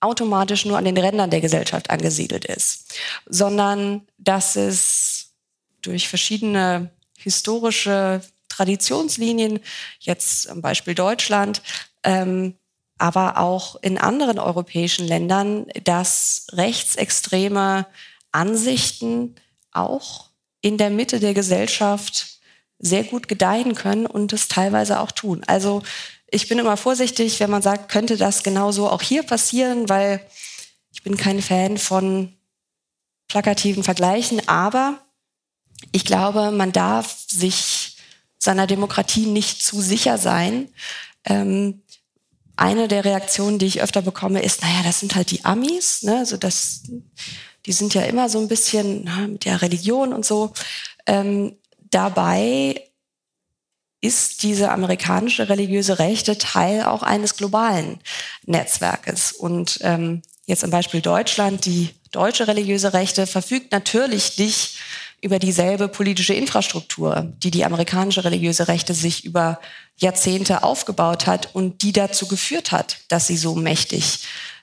automatisch nur an den Rändern der Gesellschaft angesiedelt ist, sondern dass es durch verschiedene historische Traditionslinien, jetzt am Beispiel Deutschland, ähm, aber auch in anderen europäischen Ländern, dass rechtsextreme Ansichten auch in der Mitte der Gesellschaft sehr gut gedeihen können und es teilweise auch tun. Also ich bin immer vorsichtig, wenn man sagt, könnte das genauso auch hier passieren, weil ich bin kein Fan von plakativen Vergleichen, aber ich glaube, man darf sich seiner Demokratie nicht zu sicher sein. Ähm, eine der Reaktionen, die ich öfter bekomme, ist, naja, das sind halt die Amis, ne? also das, die sind ja immer so ein bisschen na, mit der Religion und so. Ähm, dabei ist diese amerikanische religiöse Rechte Teil auch eines globalen Netzwerkes. Und ähm, jetzt im Beispiel Deutschland, die deutsche religiöse Rechte verfügt natürlich nicht über dieselbe politische Infrastruktur, die die amerikanische religiöse Rechte sich über Jahrzehnte aufgebaut hat und die dazu geführt hat, dass sie so mächtig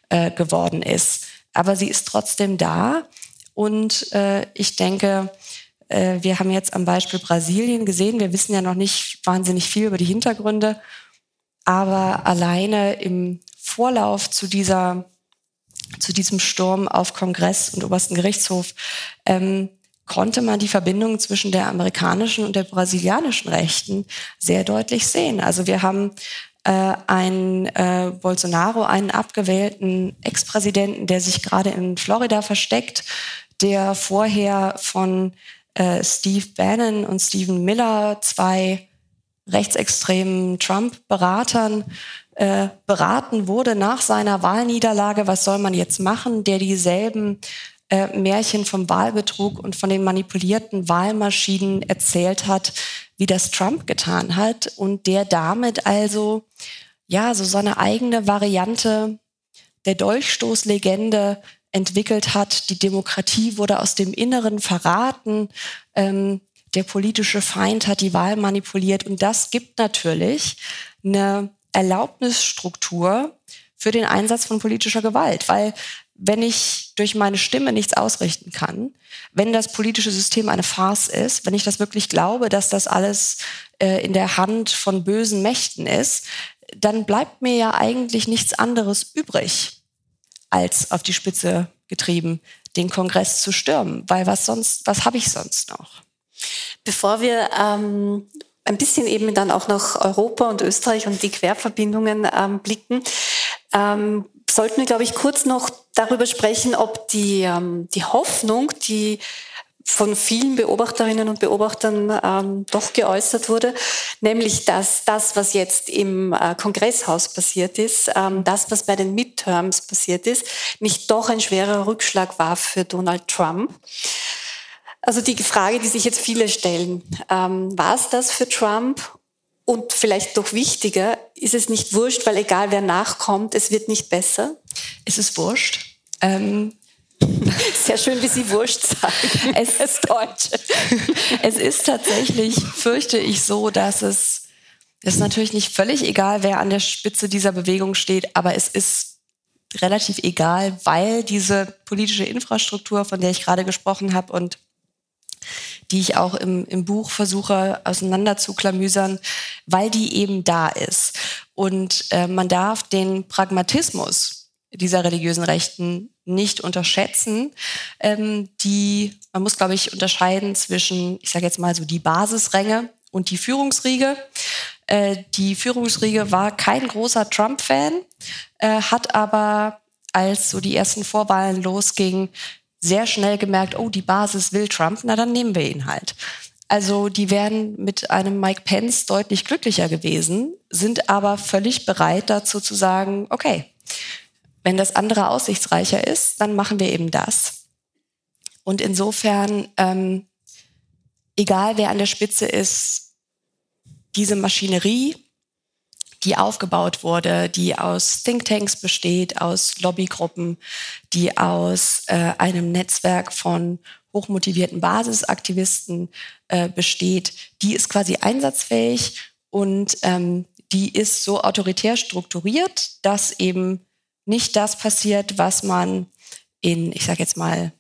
äh, geworden ist aber sie ist trotzdem da. Und äh, ich denke, Äh, wir haben jetzt am Beispiel Brasilien gesehen, wir wissen ja noch nicht wahnsinnig viel über die Hintergründe, aber alleine im Vorlauf zu dieser zu diesem Sturm auf Kongress und obersten Gerichtshof ähm, konnte man die Verbindung zwischen der amerikanischen und der brasilianischen Rechten sehr deutlich sehen. Also wir haben äh, einen äh, Bolsonaro, einen abgewählten Ex-Präsidenten, der sich gerade in Florida versteckt, der vorher von äh, Steve Bannon und Stephen Miller, zwei rechtsextremen Trump-Beratern, äh, beraten wurde nach seiner Wahlniederlage, was soll man jetzt machen, der dieselben äh, Märchen vom Wahlbetrug und von den manipulierten Wahlmaschinen erzählt hat, wie das Trump getan hat und der damit also ja so seine eigene Variante der Dolchstoßlegende entwickelt hat. Die Demokratie wurde aus dem Inneren verraten. Ähm, der politische Feind hat die Wahl manipuliert und das gibt natürlich eine Erlaubnisstruktur für den Einsatz von politischer Gewalt, weil wenn ich durch meine Stimme nichts ausrichten kann, wenn das politische System eine Farce ist, wenn ich das wirklich glaube, dass das alles äh, in der Hand von bösen Mächten ist, dann bleibt mir ja eigentlich nichts anderes übrig, als auf die Spitze getrieben, den Kongress zu stürmen. Weil was sonst, was habe ich sonst noch? Bevor wir ähm, ein bisschen eben dann auch nach Europa und Österreich und die Querverbindungen ähm, blicken, ähm, sollten wir, glaube ich, kurz noch darüber sprechen, ob die, ähm, die Hoffnung, die von vielen Beobachterinnen und Beobachtern ähm, doch geäußert wurde, nämlich dass das, was jetzt im äh, Kongresshaus passiert ist, ähm, das, was bei den Midterms passiert ist, nicht doch ein schwerer Rückschlag war für Donald Trump. Also die Frage, die sich jetzt viele stellen, ähm, war es das für Trump und vielleicht doch wichtiger, ist es nicht wurscht, weil egal wer nachkommt, es wird nicht besser? Es ist wurscht. Ähm, Sehr schön, wie Sie wurscht sagen. Es ist Deutsch. es ist tatsächlich, fürchte ich, so, dass es, es ist natürlich nicht völlig egal, wer an der Spitze dieser Bewegung steht, aber es ist relativ egal, weil diese politische Infrastruktur, von der ich gerade gesprochen habe und die ich auch im, im Buch versuche auseinander zu klamüsern, weil die eben da ist. Und äh, man darf den Pragmatismus dieser religiösen Rechten nicht unterschätzen. Ähm, die, man muss, glaube ich, unterscheiden zwischen, ich sage jetzt mal so, die Basisränge und die Führungsriege. Äh, die Führungsriege war kein großer Trump-Fan, äh, hat aber, als so die ersten Vorwahlen losgingen, sehr schnell gemerkt, oh, die Basis will Trump, na dann nehmen wir ihn halt. Also die wären mit einem Mike Pence deutlich glücklicher gewesen, sind aber völlig bereit dazu zu sagen, okay, wenn das andere aussichtsreicher ist, dann machen wir eben das. Und insofern, ähm, egal wer an der Spitze ist, diese Maschinerie die aufgebaut wurde, die aus Thinktanks besteht, aus Lobbygruppen, die aus äh, einem Netzwerk von hochmotivierten Basisaktivisten äh, besteht, die ist quasi einsatzfähig und ähm, die ist so autoritär strukturiert, dass eben nicht das passiert, was man in, ich sage jetzt mal,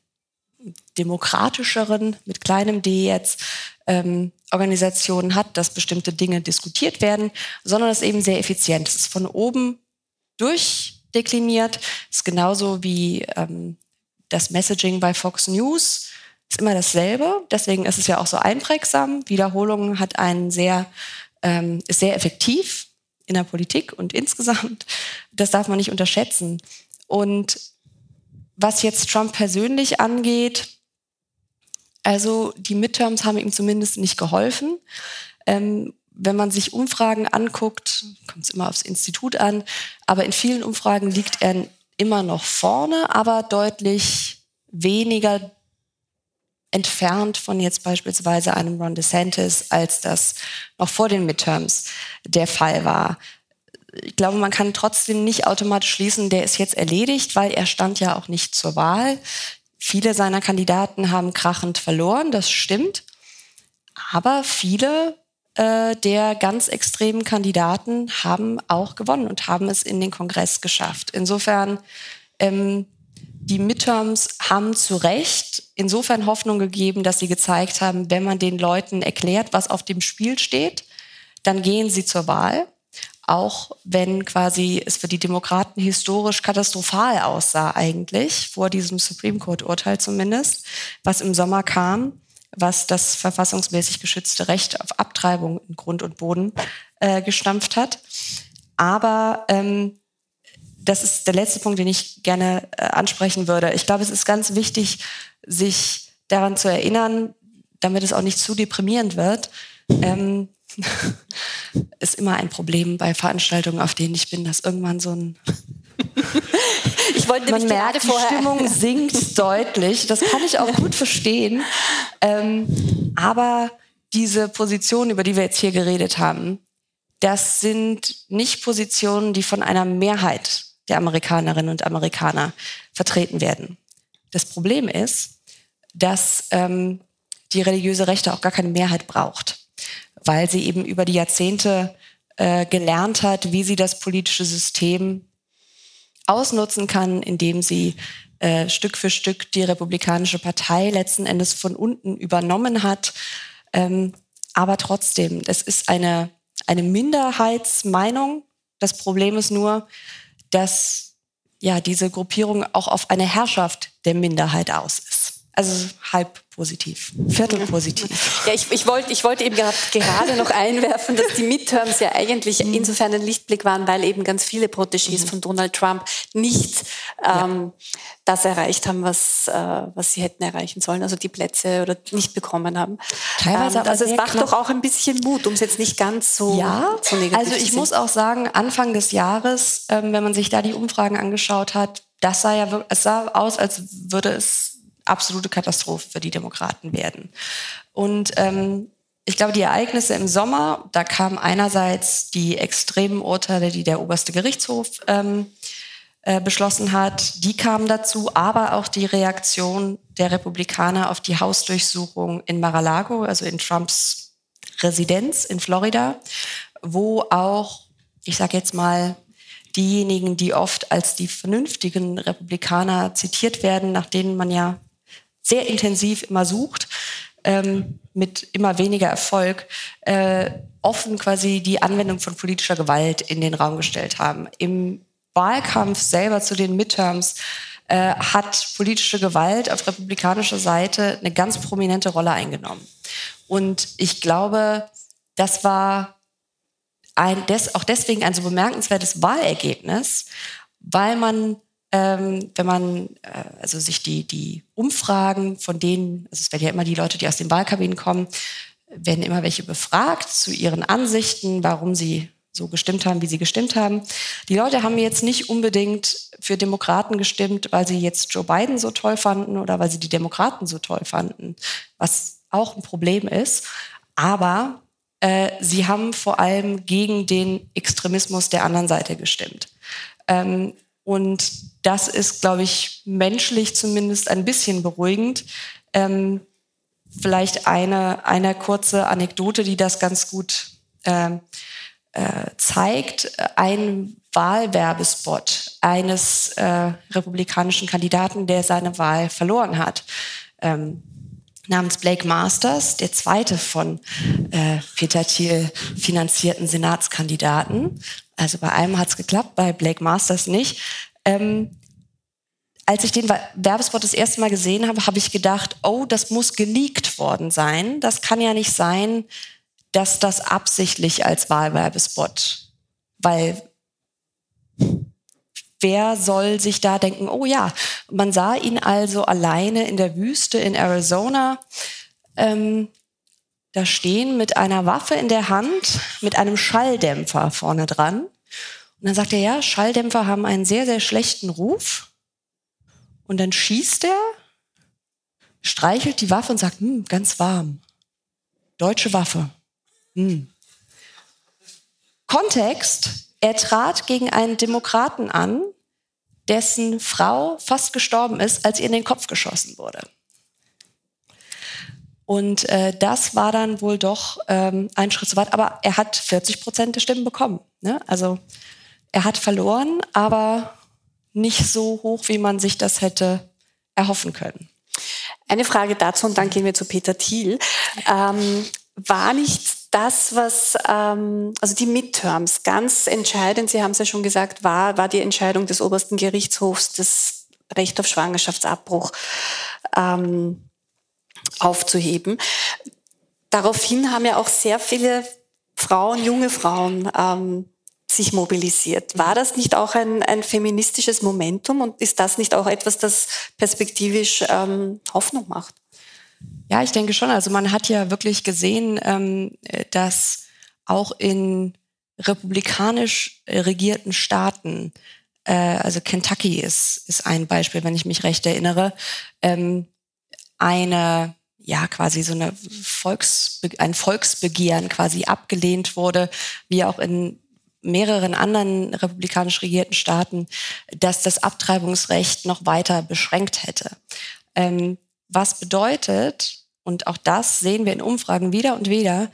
demokratischeren, mit kleinem D jetzt, ähm, Organisationen hat, dass bestimmte Dinge diskutiert werden, sondern es ist eben sehr effizient. Es ist von oben durchdekliniert. Es ist genauso wie ähm, das Messaging bei Fox News. Ist immer dasselbe. Deswegen ist es ja auch so einprägsam. Wiederholung hat einen sehr, ähm, ist sehr effektiv in der Politik und insgesamt. Das darf man nicht unterschätzen. Und was jetzt Trump persönlich angeht, also die Midterms haben ihm zumindest nicht geholfen. Ähm, wenn man sich Umfragen anguckt, kommt es immer aufs Institut an, aber in vielen Umfragen liegt er immer noch vorne, aber deutlich weniger entfernt von jetzt beispielsweise einem Ron DeSantis, als das noch vor den Midterms der Fall war. Ich glaube, man kann trotzdem nicht automatisch schließen, der ist jetzt erledigt, weil er stand ja auch nicht zur Wahl. Viele seiner Kandidaten haben krachend verloren, das stimmt. Aber viele äh, der ganz extremen Kandidaten haben auch gewonnen und haben es in den Kongress geschafft. Insofern ähm, die Midterms haben zu Recht insofern Hoffnung gegeben, dass sie gezeigt haben, wenn man den Leuten erklärt, was auf dem Spiel steht, dann gehen sie zur Wahl. Auch wenn quasi es für die Demokraten historisch katastrophal aussah eigentlich, vor diesem Supreme Court-Urteil zumindest, was im Sommer kam, was das verfassungsmäßig geschützte Recht auf Abtreibung in Grund und Boden äh, gestampft hat. Aber ähm, das ist der letzte Punkt, den ich gerne äh, ansprechen würde. Ich glaube, es ist ganz wichtig, sich daran zu erinnern, damit es auch nicht zu deprimierend wird. Ähm, ist immer ein Problem bei Veranstaltungen, auf denen ich bin, dass irgendwann so ein ich wollte Man merkt, die Stimmung sinkt deutlich. Das kann ich auch gut verstehen. Ähm, aber diese Position, über die wir jetzt hier geredet haben, das sind nicht Positionen, die von einer Mehrheit der Amerikanerinnen und Amerikaner vertreten werden. Das Problem ist, dass ähm, die religiöse Rechte auch gar keine Mehrheit braucht, weil sie eben über die Jahrzehnte äh, gelernt hat, wie sie das politische System ausnutzen kann, indem sie äh, Stück für Stück die Republikanische Partei letzten Endes von unten übernommen hat. Ähm, aber trotzdem, das ist eine, eine Minderheitsmeinung. Das Problem ist nur, dass ja diese Gruppierung auch auf eine Herrschaft der Minderheit aus ist. Also halb positiv, Viertel positiv. Ja, ich, ich, wollte, ich wollte eben gerade noch einwerfen, dass die Midterms ja eigentlich mhm. insofern ein Lichtblick waren, weil eben ganz viele Protégés mhm. von Donald Trump nicht ähm, ja. das erreicht haben, was, äh, was sie hätten erreichen sollen, also die Plätze oder nicht bekommen haben. Teilweise ähm, also es macht doch auch ein bisschen Mut, um es jetzt nicht ganz so, ja, so negativ Also ich muss auch sagen, Anfang des Jahres, ähm, wenn man sich da die Umfragen angeschaut hat, das sah ja, es sah aus, als würde es absolute Katastrophe für die Demokraten werden. Und ähm, ich glaube, die Ereignisse im Sommer, da kamen einerseits die extremen Urteile, die der oberste Gerichtshof ähm, äh, beschlossen hat, die kamen dazu, aber auch die Reaktion der Republikaner auf die Hausdurchsuchung in Mar-a-Lago, also in Trumps Residenz in Florida, wo auch, ich sage jetzt mal, diejenigen, die oft als die vernünftigen Republikaner zitiert werden, nach denen man ja sehr intensiv immer sucht, ähm, mit immer weniger Erfolg, äh, offen quasi die Anwendung von politischer Gewalt in den Raum gestellt haben. Im Wahlkampf selber zu den Midterms äh, hat politische Gewalt auf republikanischer Seite eine ganz prominente Rolle eingenommen. Und ich glaube, das war ein, des, auch deswegen ein so bemerkenswertes Wahlergebnis, weil man ähm, wenn man äh, also sich die, die Umfragen von denen, also es werden ja immer die Leute, die aus den Wahlkabinen kommen, werden immer welche befragt zu ihren Ansichten, warum sie so gestimmt haben, wie sie gestimmt haben. Die Leute haben jetzt nicht unbedingt für Demokraten gestimmt, weil sie jetzt Joe Biden so toll fanden oder weil sie die Demokraten so toll fanden, was auch ein Problem ist. Aber äh, sie haben vor allem gegen den Extremismus der anderen Seite gestimmt. Ähm, und das ist, glaube ich, menschlich zumindest ein bisschen beruhigend. Ähm, vielleicht eine, eine kurze Anekdote, die das ganz gut äh, äh, zeigt. Ein Wahlwerbespot eines äh, republikanischen Kandidaten, der seine Wahl verloren hat, ähm, namens Blake Masters, der zweite von äh, Peter Thiel finanzierten Senatskandidaten. Also bei einem hat es geklappt, bei Blake Masters nicht. Ähm, als ich den Werbespot das erste Mal gesehen habe, habe ich gedacht, oh, das muss geleakt worden sein. Das kann ja nicht sein, dass das absichtlich als Wahlwerbespot, weil wer soll sich da denken, oh ja, man sah ihn also alleine in der Wüste in Arizona ähm, da stehen mit einer Waffe in der Hand, mit einem Schalldämpfer vorne dran. Und dann sagt er, ja, Schalldämpfer haben einen sehr, sehr schlechten Ruf. Und dann schießt er, streichelt die Waffe und sagt, hm, ganz warm. Deutsche Waffe. Hm. Kontext, er trat gegen einen Demokraten an, dessen Frau fast gestorben ist, als ihr in den Kopf geschossen wurde. Und äh, das war dann wohl doch ähm, ein Schritt zu weit. Aber er hat 40 Prozent der Stimmen bekommen. Ne? Also er hat verloren, aber nicht so hoch, wie man sich das hätte erhoffen können. Eine Frage dazu und dann gehen wir zu Peter Thiel. Ähm, war nicht das, was, ähm, also die Midterms, ganz entscheidend, Sie haben es ja schon gesagt, war, war die Entscheidung des obersten Gerichtshofs, das Recht auf Schwangerschaftsabbruch ähm, aufzuheben. Daraufhin haben ja auch sehr viele Frauen, junge Frauen, ähm, sich mobilisiert. War das nicht auch ein, ein feministisches Momentum und ist das nicht auch etwas, das perspektivisch ähm, Hoffnung macht? Ja, ich denke schon. Also man hat ja wirklich gesehen, ähm, dass auch in republikanisch regierten Staaten, äh, also Kentucky ist, ist ein Beispiel, wenn ich mich recht erinnere, ähm, eine ja quasi so eine Volksbe ein Volksbegehren quasi abgelehnt wurde, wie auch in mehreren anderen republikanisch regierten Staaten, dass das Abtreibungsrecht noch weiter beschränkt hätte. Ähm, was bedeutet, und auch das sehen wir in Umfragen wieder und wieder,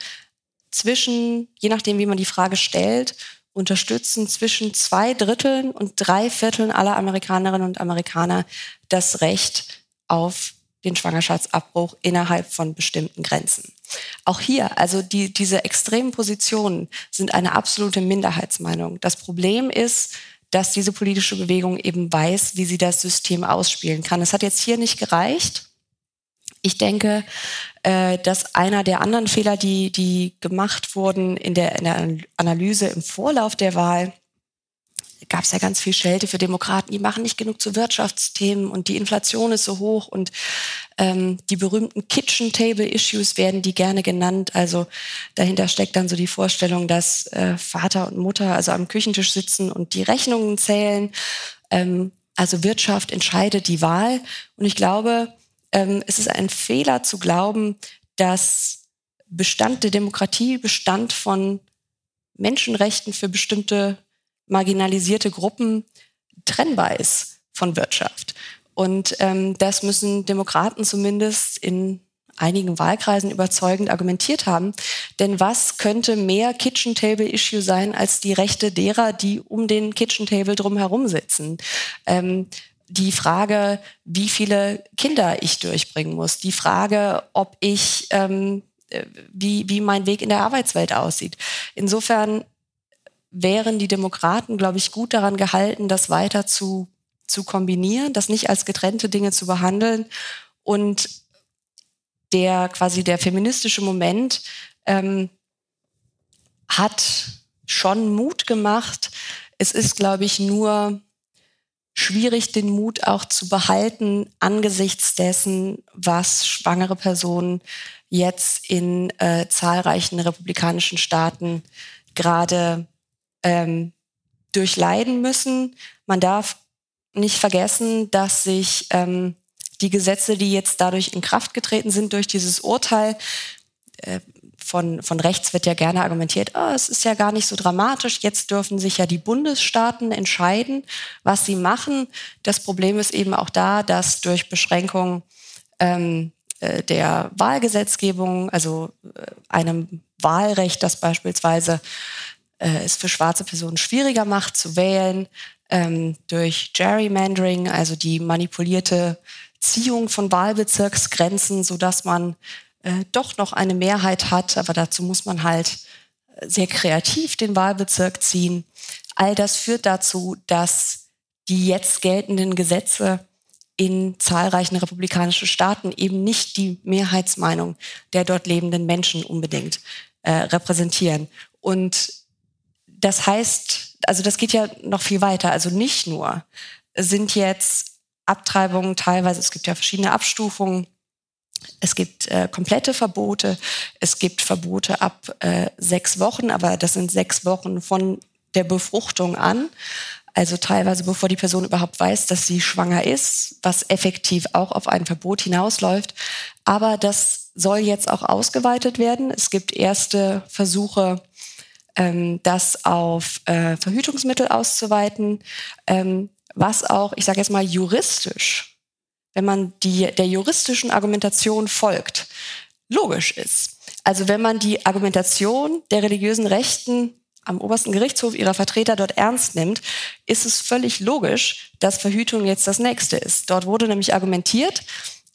zwischen, je nachdem, wie man die Frage stellt, unterstützen zwischen zwei Dritteln und drei Vierteln aller Amerikanerinnen und Amerikaner das Recht auf den Schwangerschaftsabbruch innerhalb von bestimmten Grenzen. Auch hier, also die, diese extremen Positionen sind eine absolute Minderheitsmeinung. Das Problem ist, dass diese politische Bewegung eben weiß, wie sie das System ausspielen kann. Es hat jetzt hier nicht gereicht. Ich denke, äh, dass einer der anderen Fehler, die, die gemacht wurden in der, in der Analyse im Vorlauf der Wahl, gab es ja ganz viel Schelte für Demokraten, die machen nicht genug zu Wirtschaftsthemen und die Inflation ist so hoch und ähm, die berühmten Kitchen Table Issues werden die gerne genannt. Also dahinter steckt dann so die Vorstellung, dass äh, Vater und Mutter also am Küchentisch sitzen und die Rechnungen zählen. Ähm, also Wirtschaft entscheidet die Wahl. Und ich glaube, ähm, es ist ein Fehler zu glauben, dass Bestand der Demokratie Bestand von Menschenrechten für bestimmte marginalisierte Gruppen trennbar ist von Wirtschaft. Und ähm, das müssen Demokraten zumindest in einigen Wahlkreisen überzeugend argumentiert haben. Denn was könnte mehr Kitchen Table Issue sein als die Rechte derer, die um den Kitchen Table drumherum sitzen? Ähm, die Frage, wie viele Kinder ich durchbringen muss, die Frage, ob ich, ähm, äh, wie, wie mein Weg in der Arbeitswelt aussieht. Insofern wären die Demokraten, glaube ich, gut daran gehalten, das weiter zu, zu kombinieren, das nicht als getrennte Dinge zu behandeln und der quasi der feministische Moment ähm, hat schon Mut gemacht. Es ist, glaube ich, nur schwierig, den Mut auch zu behalten angesichts dessen, was schwangere Personen jetzt in äh, zahlreichen republikanischen Staaten gerade ähm, durchleiden müssen. Man darf nicht vergessen, dass sich ähm, die Gesetze, die jetzt dadurch in Kraft getreten sind durch dieses Urteil, äh, von, von rechts wird ja gerne argumentiert, oh, es ist ja gar nicht so dramatisch, jetzt dürfen sich ja die Bundesstaaten entscheiden, was sie machen. Das Problem ist eben auch da, dass durch Beschränkung ähm, äh, der Wahlgesetzgebung, also äh, einem Wahlrecht, das beispielsweise äh, es für schwarze Personen schwieriger macht zu wählen, ähm, durch Gerrymandering, also die manipulierte Ziehung von Wahlbezirksgrenzen, sodass man äh, doch noch eine Mehrheit hat, aber dazu muss man halt sehr kreativ den Wahlbezirk ziehen. All das führt dazu, dass die jetzt geltenden Gesetze in zahlreichen republikanischen Staaten eben nicht die Mehrheitsmeinung der dort lebenden Menschen unbedingt äh, repräsentieren. Und das heißt, also das geht ja noch viel weiter. Also nicht nur sind jetzt Abtreibungen teilweise, es gibt ja verschiedene Abstufungen, es gibt äh, komplette Verbote, es gibt Verbote ab äh, sechs Wochen, aber das sind sechs Wochen von der Befruchtung an. Also teilweise bevor die Person überhaupt weiß, dass sie schwanger ist, was effektiv auch auf ein Verbot hinausläuft. Aber das soll jetzt auch ausgeweitet werden. Es gibt erste Versuche, ähm, das auf äh, Verhütungsmittel auszuweiten, ähm, was auch, ich sage jetzt mal, juristisch, wenn man die, der juristischen Argumentation folgt, logisch ist. Also wenn man die Argumentation der religiösen Rechten am obersten Gerichtshof ihrer Vertreter dort ernst nimmt, ist es völlig logisch, dass Verhütung jetzt das nächste ist. Dort wurde nämlich argumentiert,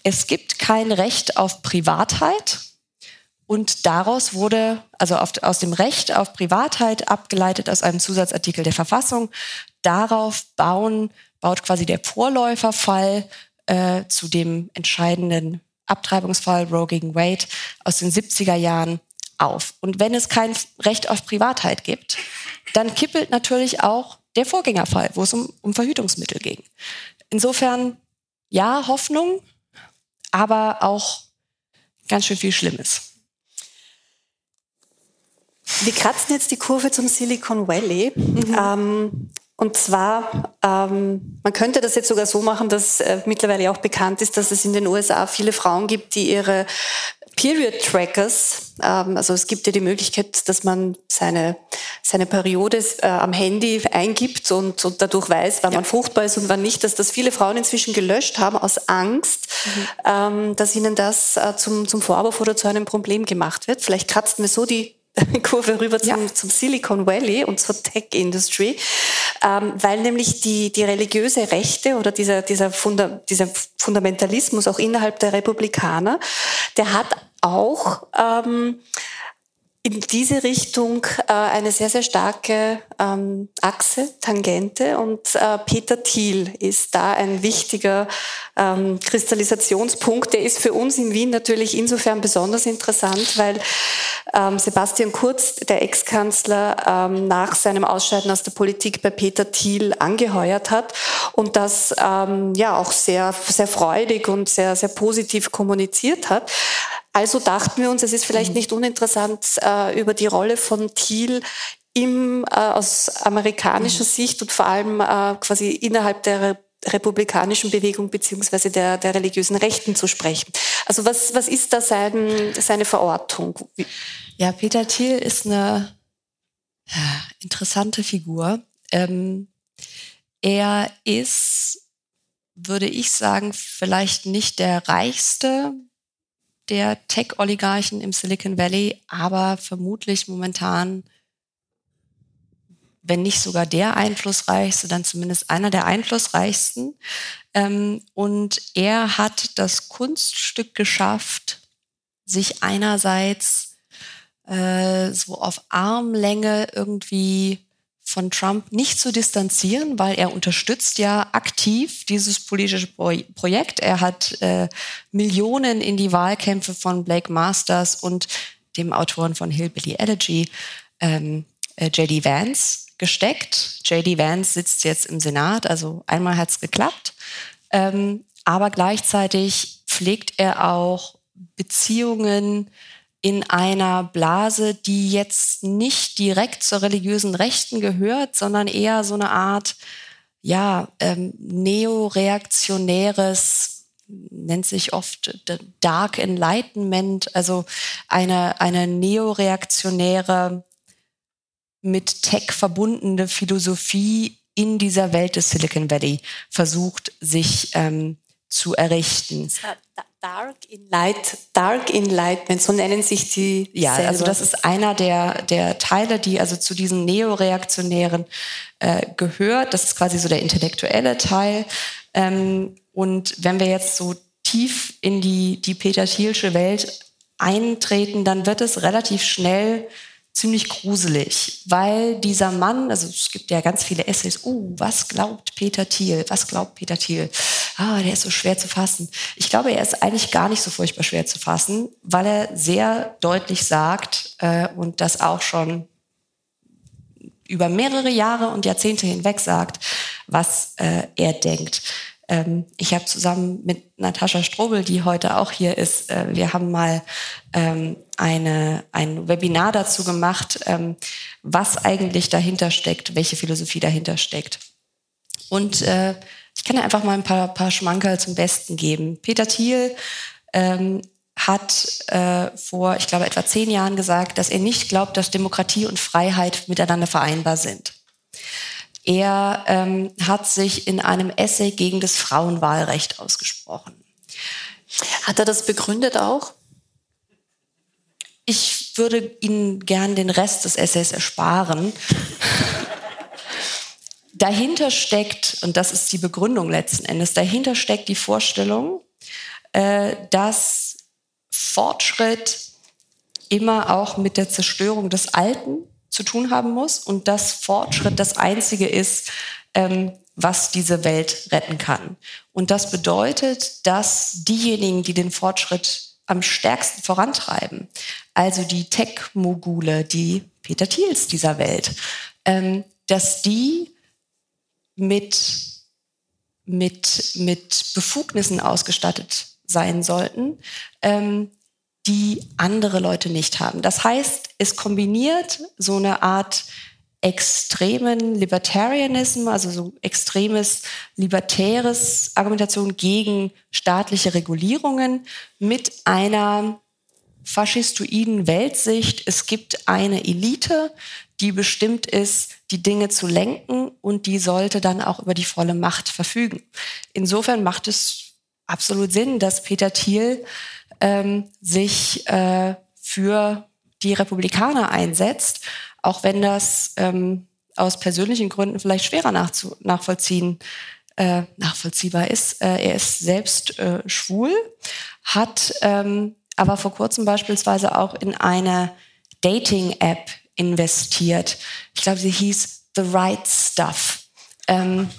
es gibt kein Recht auf Privatheit. Und daraus wurde, also auf, aus dem Recht auf Privatheit abgeleitet aus einem Zusatzartikel der Verfassung, darauf bauen, baut quasi der Vorläuferfall äh, zu dem entscheidenden Abtreibungsfall Roe gegen Wade aus den 70er Jahren auf. Und wenn es kein Recht auf Privatheit gibt, dann kippelt natürlich auch der Vorgängerfall, wo es um, um Verhütungsmittel ging. Insofern, ja, Hoffnung, aber auch ganz schön viel Schlimmes. Wir kratzen jetzt die Kurve zum Silicon Valley. Mhm. Ähm, und zwar, ähm, man könnte das jetzt sogar so machen, dass äh, mittlerweile auch bekannt ist, dass es in den USA viele Frauen gibt, die ihre Period Trackers, ähm, also es gibt ja die Möglichkeit, dass man seine, seine Periode äh, am Handy eingibt und, und dadurch weiß, wann ja. man fruchtbar ist und wann nicht, dass das viele Frauen inzwischen gelöscht haben aus Angst, mhm. ähm, dass ihnen das äh, zum, zum Vorwurf oder zu einem Problem gemacht wird. Vielleicht kratzen wir so die Kurve rüber zum, ja. zum Silicon Valley und zur Tech Industry, ähm, weil nämlich die, die religiöse Rechte oder dieser, dieser, Funda, dieser Fundamentalismus auch innerhalb der Republikaner, der hat auch ähm, in diese Richtung äh, eine sehr, sehr starke ähm, Achse, Tangente. Und äh, Peter Thiel ist da ein wichtiger ähm, Kristallisationspunkt. Der ist für uns in Wien natürlich insofern besonders interessant, weil ähm, Sebastian Kurz, der Ex-Kanzler, ähm, nach seinem Ausscheiden aus der Politik bei Peter Thiel angeheuert hat und das ähm, ja auch sehr, sehr freudig und sehr, sehr positiv kommuniziert hat. Also dachten wir uns, es ist vielleicht mhm. nicht uninteressant, äh, über die Rolle von Thiel im, äh, aus amerikanischer mhm. Sicht und vor allem äh, quasi innerhalb der republikanischen Bewegung beziehungsweise der, der religiösen Rechten zu sprechen. Also was, was ist da sein, seine Verortung? Ja, Peter Thiel ist eine interessante Figur. Ähm, er ist, würde ich sagen, vielleicht nicht der reichste der Tech-Oligarchen im Silicon Valley, aber vermutlich momentan, wenn nicht sogar der einflussreichste, dann zumindest einer der einflussreichsten. Ähm, und er hat das Kunststück geschafft, sich einerseits äh, so auf Armlänge irgendwie von Trump nicht zu distanzieren, weil er unterstützt ja aktiv dieses politische Projekt. Er hat äh, Millionen in die Wahlkämpfe von Blake Masters und dem Autoren von Hillbilly Elegy, ähm, äh, JD Vance, gesteckt. JD Vance sitzt jetzt im Senat, also einmal hat es geklappt. Ähm, aber gleichzeitig pflegt er auch Beziehungen in einer Blase, die jetzt nicht direkt zur religiösen Rechten gehört, sondern eher so eine Art, ja, ähm, neoreaktionäres, nennt sich oft Dark Enlightenment, also eine, eine neoreaktionäre, mit Tech verbundene Philosophie in dieser Welt des Silicon Valley versucht, sich ähm, zu errichten. Dark Enlight, Dark Enlightenment, so nennen sich die. Ja, selber. also das ist einer der, der Teile, die also zu diesen Neoreaktionären äh, gehört. Das ist quasi so der intellektuelle Teil. Ähm, und wenn wir jetzt so tief in die, die Peter Thielsche Welt eintreten, dann wird es relativ schnell ziemlich gruselig, weil dieser Mann, also es gibt ja ganz viele Essays, oh, was glaubt Peter Thiel? Was glaubt Peter Thiel? Ah, der ist so schwer zu fassen. Ich glaube, er ist eigentlich gar nicht so furchtbar schwer zu fassen, weil er sehr deutlich sagt äh, und das auch schon über mehrere Jahre und Jahrzehnte hinweg sagt, was äh, er denkt. Ähm, ich habe zusammen mit Natascha Strobel, die heute auch hier ist, äh, wir haben mal ähm, eine, ein Webinar dazu gemacht, ähm, was eigentlich dahinter steckt, welche Philosophie dahinter steckt. Und äh, ich kann einfach mal ein paar, paar Schmankerl zum Besten geben. Peter Thiel ähm, hat äh, vor, ich glaube, etwa zehn Jahren gesagt, dass er nicht glaubt, dass Demokratie und Freiheit miteinander vereinbar sind. Er ähm, hat sich in einem Essay gegen das Frauenwahlrecht ausgesprochen. Hat er das begründet auch? ich würde Ihnen gern den Rest des Essays ersparen. dahinter steckt, und das ist die Begründung letzten Endes, dahinter steckt die Vorstellung, äh, dass Fortschritt immer auch mit der Zerstörung des Alten zu tun haben muss und dass Fortschritt das Einzige ist, ähm, was diese Welt retten kann. Und das bedeutet, dass diejenigen, die den Fortschritt am stärksten vorantreiben, also die Tech-Mogule, die Peter Thiels dieser Welt, ähm, dass die mit, mit, mit Befugnissen ausgestattet sein sollten, ähm, die andere Leute nicht haben. Das heißt, es kombiniert so eine Art extremen Libertarianism, also so extremes libertäres Argumentation gegen staatliche Regulierungen mit einer faschistoiden Weltsicht. Es gibt eine Elite, die bestimmt ist, die Dinge zu lenken und die sollte dann auch über die volle Macht verfügen. Insofern macht es absolut Sinn, dass Peter Thiel ähm, sich äh, für die Republikaner einsetzt, auch wenn das ähm, aus persönlichen Gründen vielleicht schwerer nachvollziehen, äh, nachvollziehbar ist. Äh, er ist selbst äh, schwul, hat ähm, aber vor kurzem beispielsweise auch in eine Dating-App investiert. Ich glaube, sie hieß The Right Stuff. Ähm,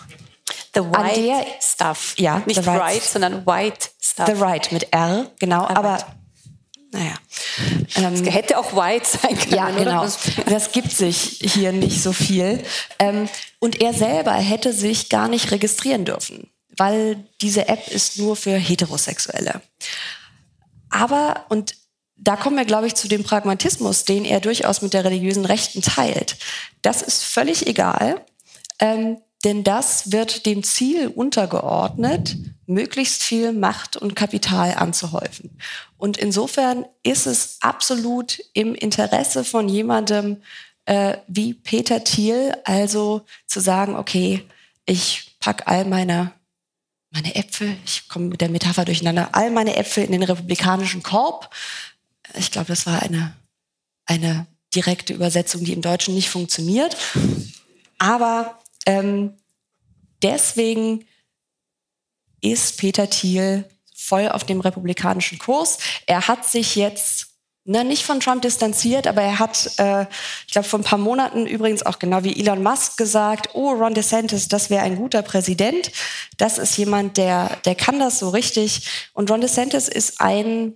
The White der, Stuff. Ja, nicht the right, right, sondern White Stuff. The Right mit R, genau. The aber right. naja. Ähm, es hätte auch White sein können. Ja, genau. Oder? Das gibt sich hier nicht so viel. Ähm, und er selber hätte sich gar nicht registrieren dürfen, weil diese App ist nur für Heterosexuelle. Aber, und da kommen wir, glaube ich, zu dem Pragmatismus, den er durchaus mit der religiösen Rechten teilt. Das ist völlig egal. Ähm, denn das wird dem Ziel untergeordnet, möglichst viel Macht und Kapital anzuhäufen. Und insofern ist es absolut im Interesse von jemandem äh, wie Peter Thiel, also zu sagen, okay, ich pack all meine meine Äpfel, ich komme mit der Metapher durcheinander, all meine Äpfel in den republikanischen Korb. Ich glaube, das war eine, eine direkte Übersetzung, die im Deutschen nicht funktioniert. Aber ähm, deswegen ist Peter Thiel voll auf dem republikanischen Kurs. Er hat sich jetzt na, nicht von Trump distanziert, aber er hat, äh, ich glaube, vor ein paar Monaten übrigens auch genau wie Elon Musk gesagt, oh, Ron DeSantis, das wäre ein guter Präsident. Das ist jemand, der, der kann das so richtig. Und Ron DeSantis ist ein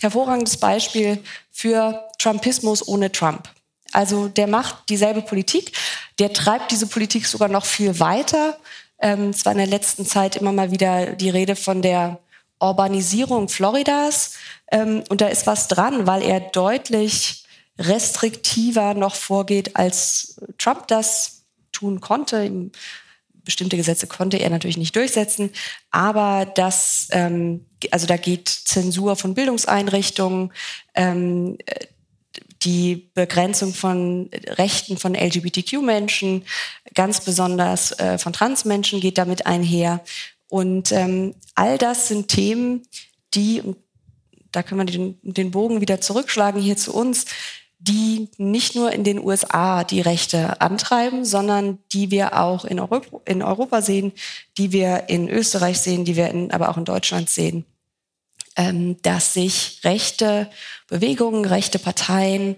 hervorragendes Beispiel für Trumpismus ohne Trump. Also der macht dieselbe Politik, der treibt diese Politik sogar noch viel weiter. Ähm, es war in der letzten Zeit immer mal wieder die Rede von der Urbanisierung Floridas. Ähm, und da ist was dran, weil er deutlich restriktiver noch vorgeht, als Trump das tun konnte. Bestimmte Gesetze konnte er natürlich nicht durchsetzen, aber das, ähm, also da geht Zensur von Bildungseinrichtungen, ähm, die Begrenzung von Rechten von LGBTQ-Menschen, ganz besonders äh, von Transmenschen geht damit einher. Und ähm, all das sind Themen, die, da können wir den, den Bogen wieder zurückschlagen hier zu uns, die nicht nur in den USA die Rechte antreiben, sondern die wir auch in Europa, in Europa sehen, die wir in Österreich sehen, die wir in, aber auch in Deutschland sehen dass sich rechte Bewegungen, rechte Parteien,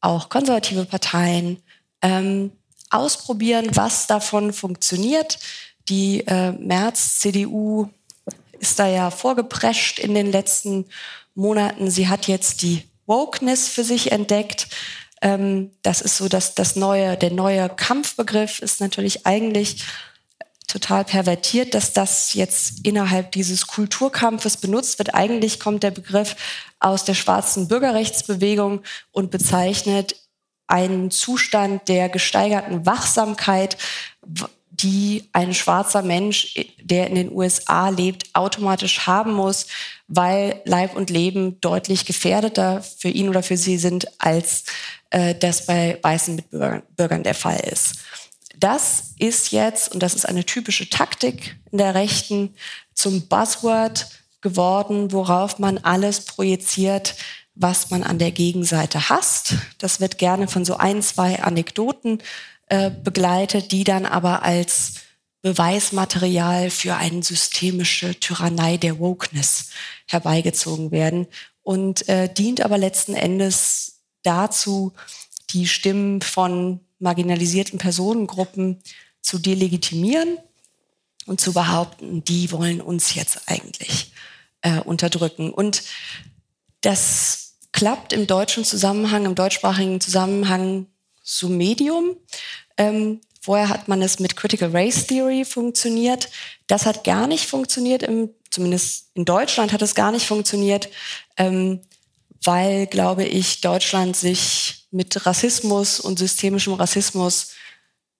auch konservative Parteien ähm, ausprobieren, was davon funktioniert. Die äh, März-CDU ist da ja vorgeprescht in den letzten Monaten. Sie hat jetzt die Wokeness für sich entdeckt. Ähm, das ist so, dass das neue, der neue Kampfbegriff ist natürlich eigentlich total pervertiert, dass das jetzt innerhalb dieses Kulturkampfes benutzt wird. Eigentlich kommt der Begriff aus der schwarzen Bürgerrechtsbewegung und bezeichnet einen Zustand der gesteigerten Wachsamkeit, die ein schwarzer Mensch, der in den USA lebt, automatisch haben muss, weil Leib und Leben deutlich gefährdeter für ihn oder für sie sind, als äh, das bei weißen Mitbürgern der Fall ist. Das ist jetzt, und das ist eine typische Taktik in der Rechten, zum Buzzword geworden, worauf man alles projiziert, was man an der Gegenseite hasst. Das wird gerne von so ein, zwei Anekdoten äh, begleitet, die dann aber als Beweismaterial für eine systemische Tyrannei der Wokeness herbeigezogen werden und äh, dient aber letzten Endes dazu, die Stimmen von marginalisierten Personengruppen zu delegitimieren und zu behaupten, die wollen uns jetzt eigentlich äh, unterdrücken. Und das klappt im deutschen Zusammenhang, im deutschsprachigen Zusammenhang so medium. Ähm, vorher hat man es mit Critical Race Theory funktioniert. Das hat gar nicht funktioniert, im, zumindest in Deutschland hat es gar nicht funktioniert, ähm, weil, glaube ich, Deutschland sich mit Rassismus und systemischem Rassismus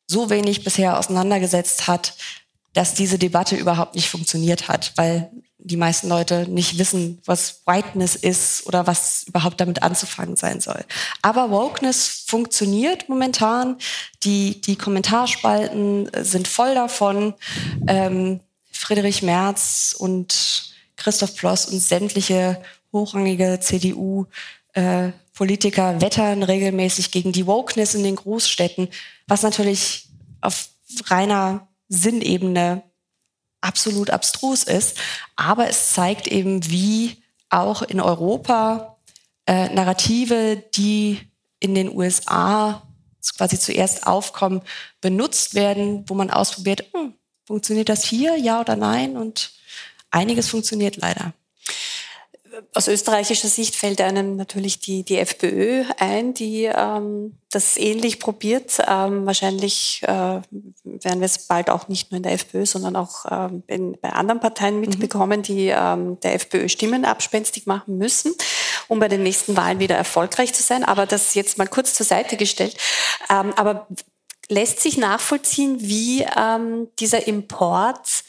so wenig bisher auseinandergesetzt hat, dass diese Debatte überhaupt nicht funktioniert hat, weil die meisten Leute nicht wissen, was Whiteness ist oder was überhaupt damit anzufangen sein soll. Aber Wokeness funktioniert momentan. Die, die Kommentarspalten sind voll davon. Ähm, Friedrich Merz und Christoph Ploss und sämtliche hochrangige CDU äh, Politiker wettern regelmäßig gegen die Wokeness in den Großstädten, was natürlich auf reiner Sinnebene absolut abstrus ist. Aber es zeigt eben, wie auch in Europa äh, Narrative, die in den USA quasi zuerst aufkommen, benutzt werden, wo man ausprobiert, hm, funktioniert das hier, ja oder nein? Und einiges funktioniert leider aus österreichischer Sicht fällt einem natürlich die, die FPÖ ein, die ähm, das ähnlich probiert. Ähm, wahrscheinlich äh, werden wir es bald auch nicht nur in der FPÖ, sondern auch ähm, in, bei anderen Parteien mhm. mitbekommen, mhm. die ähm, der FPÖ Stimmen abspenstig machen müssen, um bei den nächsten Wahlen wieder erfolgreich zu sein. Aber das jetzt mal kurz zur Seite gestellt. Ähm, aber lässt sich nachvollziehen, wie ähm, dieser Import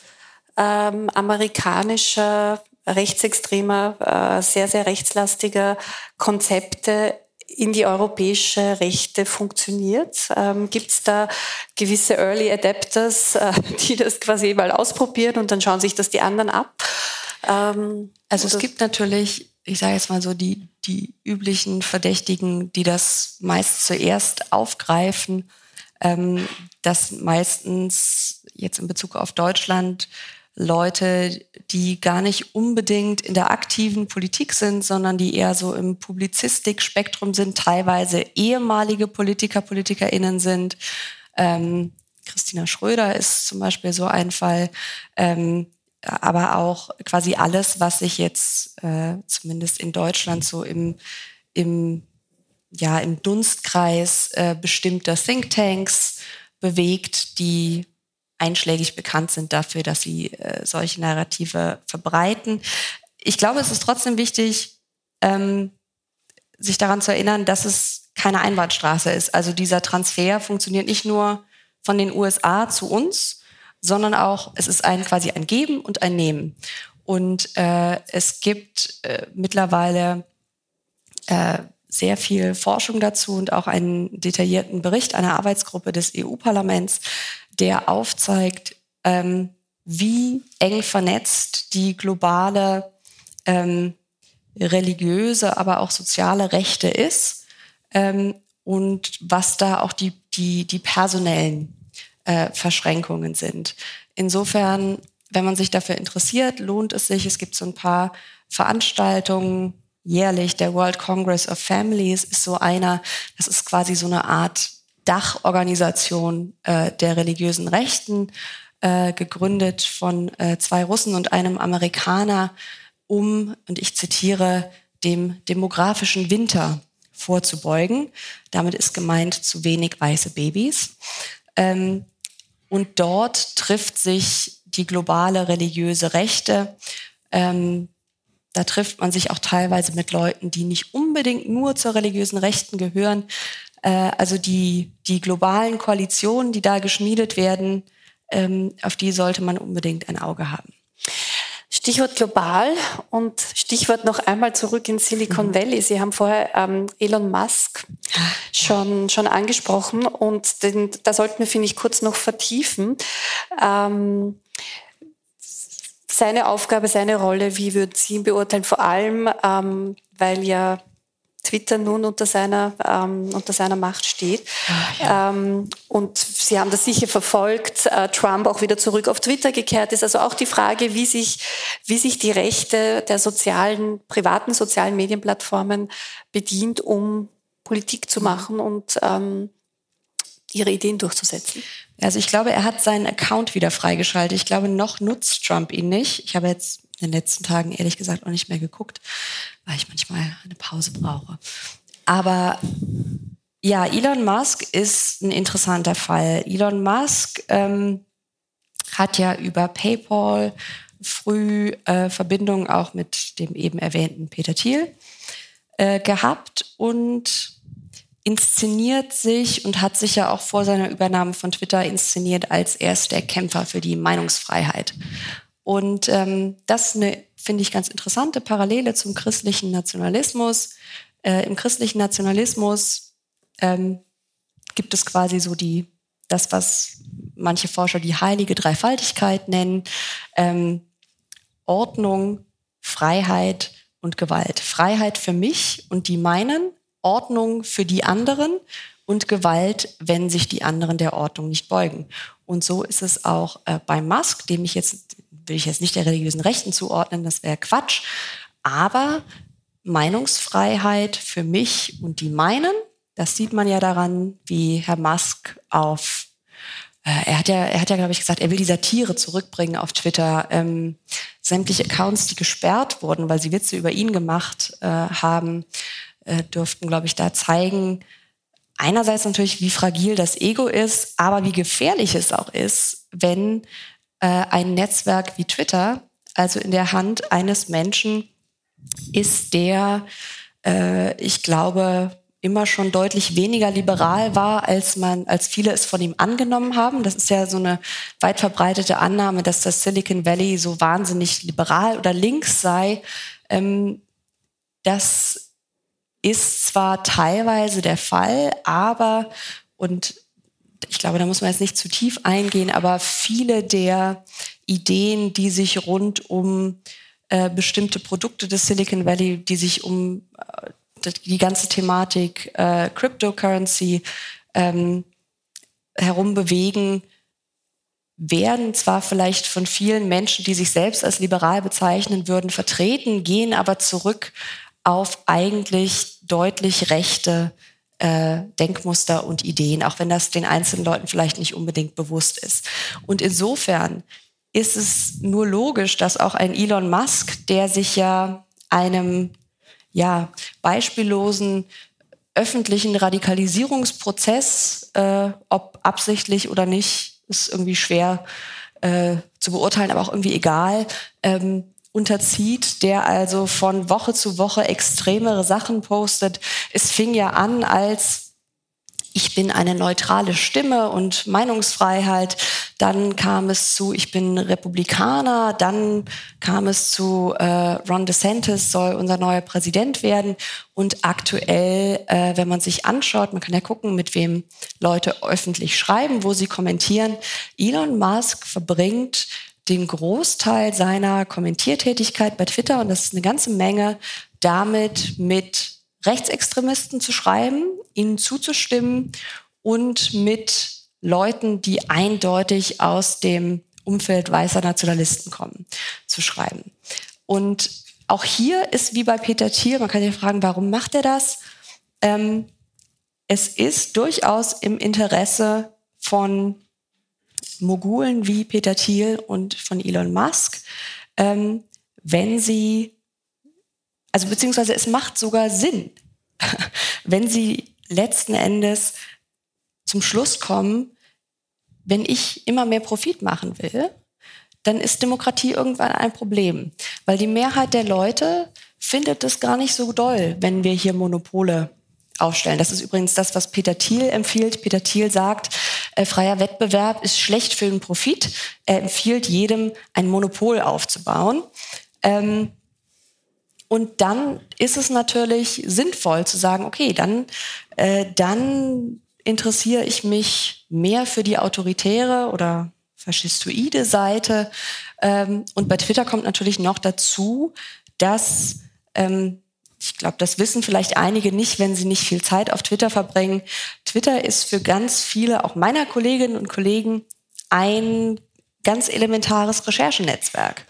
ähm, amerikanischer rechtsextremer, äh, sehr, sehr rechtslastiger Konzepte in die europäische Rechte funktioniert? Ähm, Gibt es da gewisse Early Adapters, äh, die das quasi mal ausprobieren und dann schauen sich das die anderen ab? Ähm, also es gibt natürlich, ich sage jetzt mal so, die, die üblichen Verdächtigen, die das meist zuerst aufgreifen, ähm, dass meistens jetzt in Bezug auf Deutschland Leute, die gar nicht unbedingt in der aktiven Politik sind, sondern die eher so im Publizistikspektrum sind, teilweise ehemalige Politiker, PolitikerInnen sind. Ähm, Christina Schröder ist zum Beispiel so ein Fall. Ähm, aber auch quasi alles, was sich jetzt äh, zumindest in Deutschland so im, im, ja, im Dunstkreis äh, bestimmter Thinktanks bewegt, die einschlägig bekannt sind dafür, dass sie äh, solche Narrative verbreiten. Ich glaube, es ist trotzdem wichtig, ähm, sich daran zu erinnern, dass es keine Einbahnstraße ist. Also dieser Transfer funktioniert nicht nur von den USA zu uns, sondern auch, es ist ein quasi ein Geben und ein Nehmen. Und äh, es gibt äh, mittlerweile äh, sehr viel Forschung dazu und auch einen detaillierten Bericht einer Arbeitsgruppe des EU-Parlaments, der aufzeigt, ähm, wie eng vernetzt die globale ähm, religiöse, aber auch soziale Rechte ist ähm, und was da auch die, die, die personellen äh, Verschränkungen sind. Insofern, wenn man sich dafür interessiert, lohnt es sich. Es gibt so ein paar Veranstaltungen jährlich. Der World Congress of Families ist so einer. Das ist quasi so eine Art Dachorganisation äh, der religiösen Rechten, äh, gegründet von äh, zwei Russen und einem Amerikaner, um, und ich zitiere, dem demografischen Winter vorzubeugen. Damit ist gemeint zu wenig weiße Babys. Ähm, und dort trifft sich die globale religiöse Rechte. Ähm, da trifft man sich auch teilweise mit Leuten, die nicht unbedingt nur zur religiösen Rechten gehören, also die, die globalen Koalitionen, die da geschmiedet werden, ähm, auf die sollte man unbedingt ein Auge haben. Stichwort global und Stichwort noch einmal zurück in Silicon mhm. Valley. Sie haben vorher ähm, Elon Musk schon, schon angesprochen und den, da sollten wir, finde ich, kurz noch vertiefen. Ähm, seine Aufgabe, seine Rolle, wie würden Sie ihn beurteilen? Vor allem, ähm, weil ja Twitter nun unter seiner, ähm, unter seiner Macht steht. Ach, ja. ähm, und Sie haben das sicher verfolgt, äh, Trump auch wieder zurück auf Twitter gekehrt ist. Also auch die Frage, wie sich, wie sich die Rechte der sozialen, privaten sozialen Medienplattformen bedient, um Politik zu machen und ähm, ihre Ideen durchzusetzen. Also ich glaube, er hat seinen Account wieder freigeschaltet. Ich glaube, noch nutzt Trump ihn nicht. Ich habe jetzt in den letzten Tagen ehrlich gesagt auch nicht mehr geguckt, weil ich manchmal eine Pause brauche. Aber ja, Elon Musk ist ein interessanter Fall. Elon Musk ähm, hat ja über PayPal früh äh, Verbindungen auch mit dem eben erwähnten Peter Thiel äh, gehabt und inszeniert sich und hat sich ja auch vor seiner Übernahme von Twitter inszeniert als erst der Kämpfer für die Meinungsfreiheit. Und ähm, das ist eine, finde ich, ganz interessante Parallele zum christlichen Nationalismus. Äh, Im christlichen Nationalismus ähm, gibt es quasi so die, das, was manche Forscher die heilige Dreifaltigkeit nennen. Ähm, Ordnung, Freiheit und Gewalt. Freiheit für mich und die meinen, Ordnung für die anderen und Gewalt, wenn sich die anderen der Ordnung nicht beugen. Und so ist es auch äh, bei Musk, dem ich jetzt will ich jetzt nicht der religiösen Rechten zuordnen, das wäre Quatsch. Aber Meinungsfreiheit für mich und die meinen, das sieht man ja daran, wie Herr Musk auf äh, er hat ja, er hat ja, glaube ich, gesagt, er will die Satire zurückbringen auf Twitter. Ähm, sämtliche Accounts, die gesperrt wurden, weil sie Witze über ihn gemacht äh, haben, äh, dürften, glaube ich, da zeigen, einerseits natürlich, wie fragil das Ego ist, aber wie gefährlich es auch ist, wenn ein Netzwerk wie Twitter, also in der Hand eines Menschen, ist, der, äh, ich glaube, immer schon deutlich weniger liberal war, als man, als viele es von ihm angenommen haben. Das ist ja so eine weit verbreitete Annahme, dass das Silicon Valley so wahnsinnig liberal oder links sei. Ähm, das ist zwar teilweise der Fall, aber und ich glaube, da muss man jetzt nicht zu tief eingehen, aber viele der Ideen, die sich rund um äh, bestimmte Produkte des Silicon Valley, die sich um äh, die ganze Thematik äh, Cryptocurrency ähm, herum bewegen, werden zwar vielleicht von vielen Menschen, die sich selbst als liberal bezeichnen würden, vertreten, gehen aber zurück auf eigentlich deutlich rechte äh, Denkmuster und Ideen, auch wenn das den einzelnen Leuten vielleicht nicht unbedingt bewusst ist. Und insofern ist es nur logisch, dass auch ein Elon Musk, der sich ja einem ja, beispiellosen öffentlichen Radikalisierungsprozess, äh, ob absichtlich oder nicht, ist irgendwie schwer äh, zu beurteilen, aber auch irgendwie egal, ähm, unterzieht, der also von Woche zu Woche extremere Sachen postet. Es fing ja an als ich bin eine neutrale Stimme und Meinungsfreiheit. Dann kam es zu, ich bin Republikaner. Dann kam es zu, äh, Ron DeSantis soll unser neuer Präsident werden. Und aktuell, äh, wenn man sich anschaut, man kann ja gucken, mit wem Leute öffentlich schreiben, wo sie kommentieren. Elon Musk verbringt den Großteil seiner Kommentiertätigkeit bei Twitter, und das ist eine ganze Menge, damit mit Rechtsextremisten zu schreiben, ihnen zuzustimmen und mit Leuten, die eindeutig aus dem Umfeld weißer Nationalisten kommen, zu schreiben. Und auch hier ist wie bei Peter Thiel, man kann sich fragen, warum macht er das? Ähm, es ist durchaus im Interesse von Mogulen wie Peter Thiel und von Elon Musk, ähm, wenn sie, also beziehungsweise es macht sogar Sinn, wenn sie letzten Endes zum Schluss kommen, wenn ich immer mehr Profit machen will, dann ist Demokratie irgendwann ein Problem, weil die Mehrheit der Leute findet es gar nicht so doll, wenn wir hier Monopole aufstellen. Das ist übrigens das, was Peter Thiel empfiehlt. Peter Thiel sagt, äh, freier Wettbewerb ist schlecht für den Profit. Er empfiehlt jedem, ein Monopol aufzubauen. Ähm, und dann ist es natürlich sinnvoll zu sagen, okay, dann, äh, dann interessiere ich mich mehr für die autoritäre oder faschistoide Seite. Ähm, und bei Twitter kommt natürlich noch dazu, dass ähm, ich glaube, das wissen vielleicht einige nicht, wenn sie nicht viel Zeit auf Twitter verbringen. Twitter ist für ganz viele, auch meiner Kolleginnen und Kollegen, ein ganz elementares Recherchenetzwerk.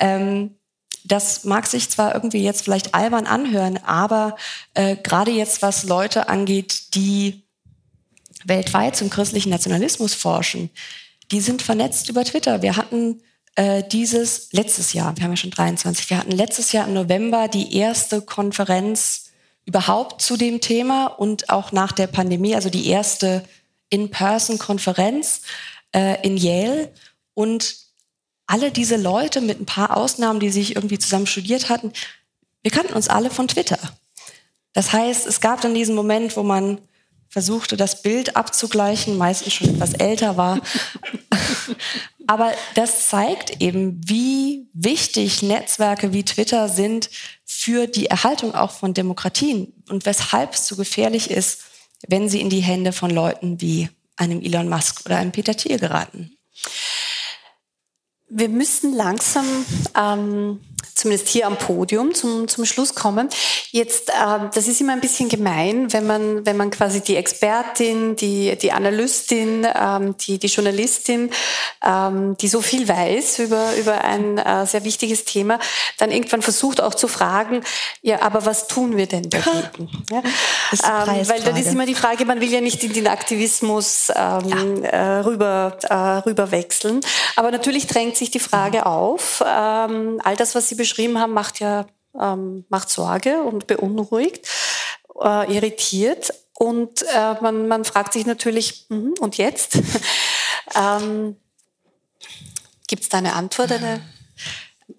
Ähm, das mag sich zwar irgendwie jetzt vielleicht albern anhören, aber äh, gerade jetzt, was Leute angeht, die weltweit zum christlichen Nationalismus forschen, die sind vernetzt über Twitter. Wir hatten äh, dieses letztes Jahr, wir haben ja schon 23, wir hatten letztes Jahr im November die erste Konferenz überhaupt zu dem Thema und auch nach der Pandemie, also die erste In-Person-Konferenz äh, in Yale. Und alle diese Leute mit ein paar Ausnahmen, die sich irgendwie zusammen studiert hatten, wir kannten uns alle von Twitter. Das heißt, es gab dann diesen Moment, wo man versuchte, das Bild abzugleichen, meistens schon etwas älter war. Aber das zeigt eben, wie wichtig Netzwerke wie Twitter sind für die Erhaltung auch von Demokratien und weshalb es so gefährlich ist, wenn sie in die Hände von Leuten wie einem Elon Musk oder einem Peter Thiel geraten. Wir müssen langsam ähm, zumindest hier am Podium zum, zum Schluss kommen. Jetzt, äh, das ist immer ein bisschen gemein, wenn man, wenn man quasi die Expertin, die, die Analystin, ähm, die, die Journalistin, ähm, die so viel weiß über, über ein äh, sehr wichtiges Thema, dann irgendwann versucht auch zu fragen, ja, aber was tun wir denn dagegen? Ja? Ähm, weil dann ist immer die Frage, man will ja nicht in den Aktivismus ähm, ja. äh, rüber, äh, rüber wechseln. Aber natürlich drängt sich die Frage auf, ähm, all das, was Sie beschrieben haben, macht ja ähm, macht Sorge und beunruhigt, äh, irritiert. Und äh, man, man fragt sich natürlich, mh, und jetzt? ähm, Gibt es da eine Antwort? Eine,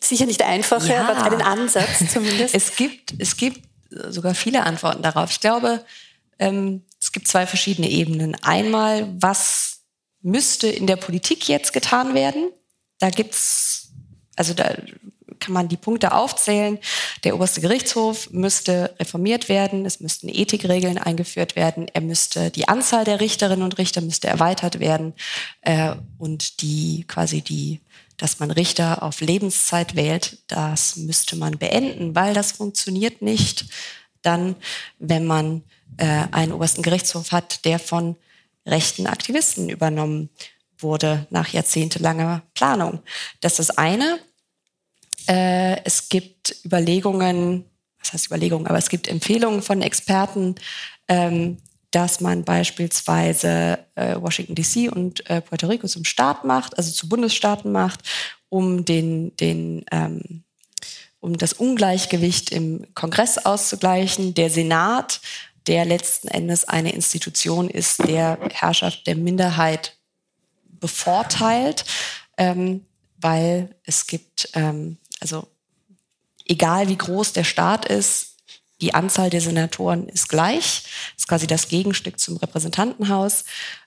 sicher nicht einfache, ja. aber einen Ansatz zumindest. Es gibt, es gibt sogar viele Antworten darauf. Ich glaube, ähm, es gibt zwei verschiedene Ebenen. Einmal, was müsste in der Politik jetzt getan werden? Da gibt's, also da kann man die Punkte aufzählen. Der oberste Gerichtshof müsste reformiert werden, es müssten Ethikregeln eingeführt werden, er müsste die Anzahl der Richterinnen und Richter müsste erweitert werden äh, und die quasi die dass man Richter auf Lebenszeit wählt, das müsste man beenden, weil das funktioniert nicht dann, wenn man äh, einen obersten Gerichtshof hat, der von rechten Aktivisten übernommen wurde nach jahrzehntelanger Planung. Das ist eine. Äh, es gibt Überlegungen, was heißt Überlegungen, aber es gibt Empfehlungen von Experten, ähm, dass man beispielsweise äh, Washington DC und äh, Puerto Rico zum Staat macht, also zu Bundesstaaten macht, um den, den ähm, um das Ungleichgewicht im Kongress auszugleichen. Der Senat, der letzten Endes eine Institution ist, der Herrschaft der Minderheit bevorteilt, ähm, weil es gibt ähm, also egal wie groß der Staat ist, die Anzahl der Senatoren ist gleich. Das ist quasi das Gegenstück zum Repräsentantenhaus.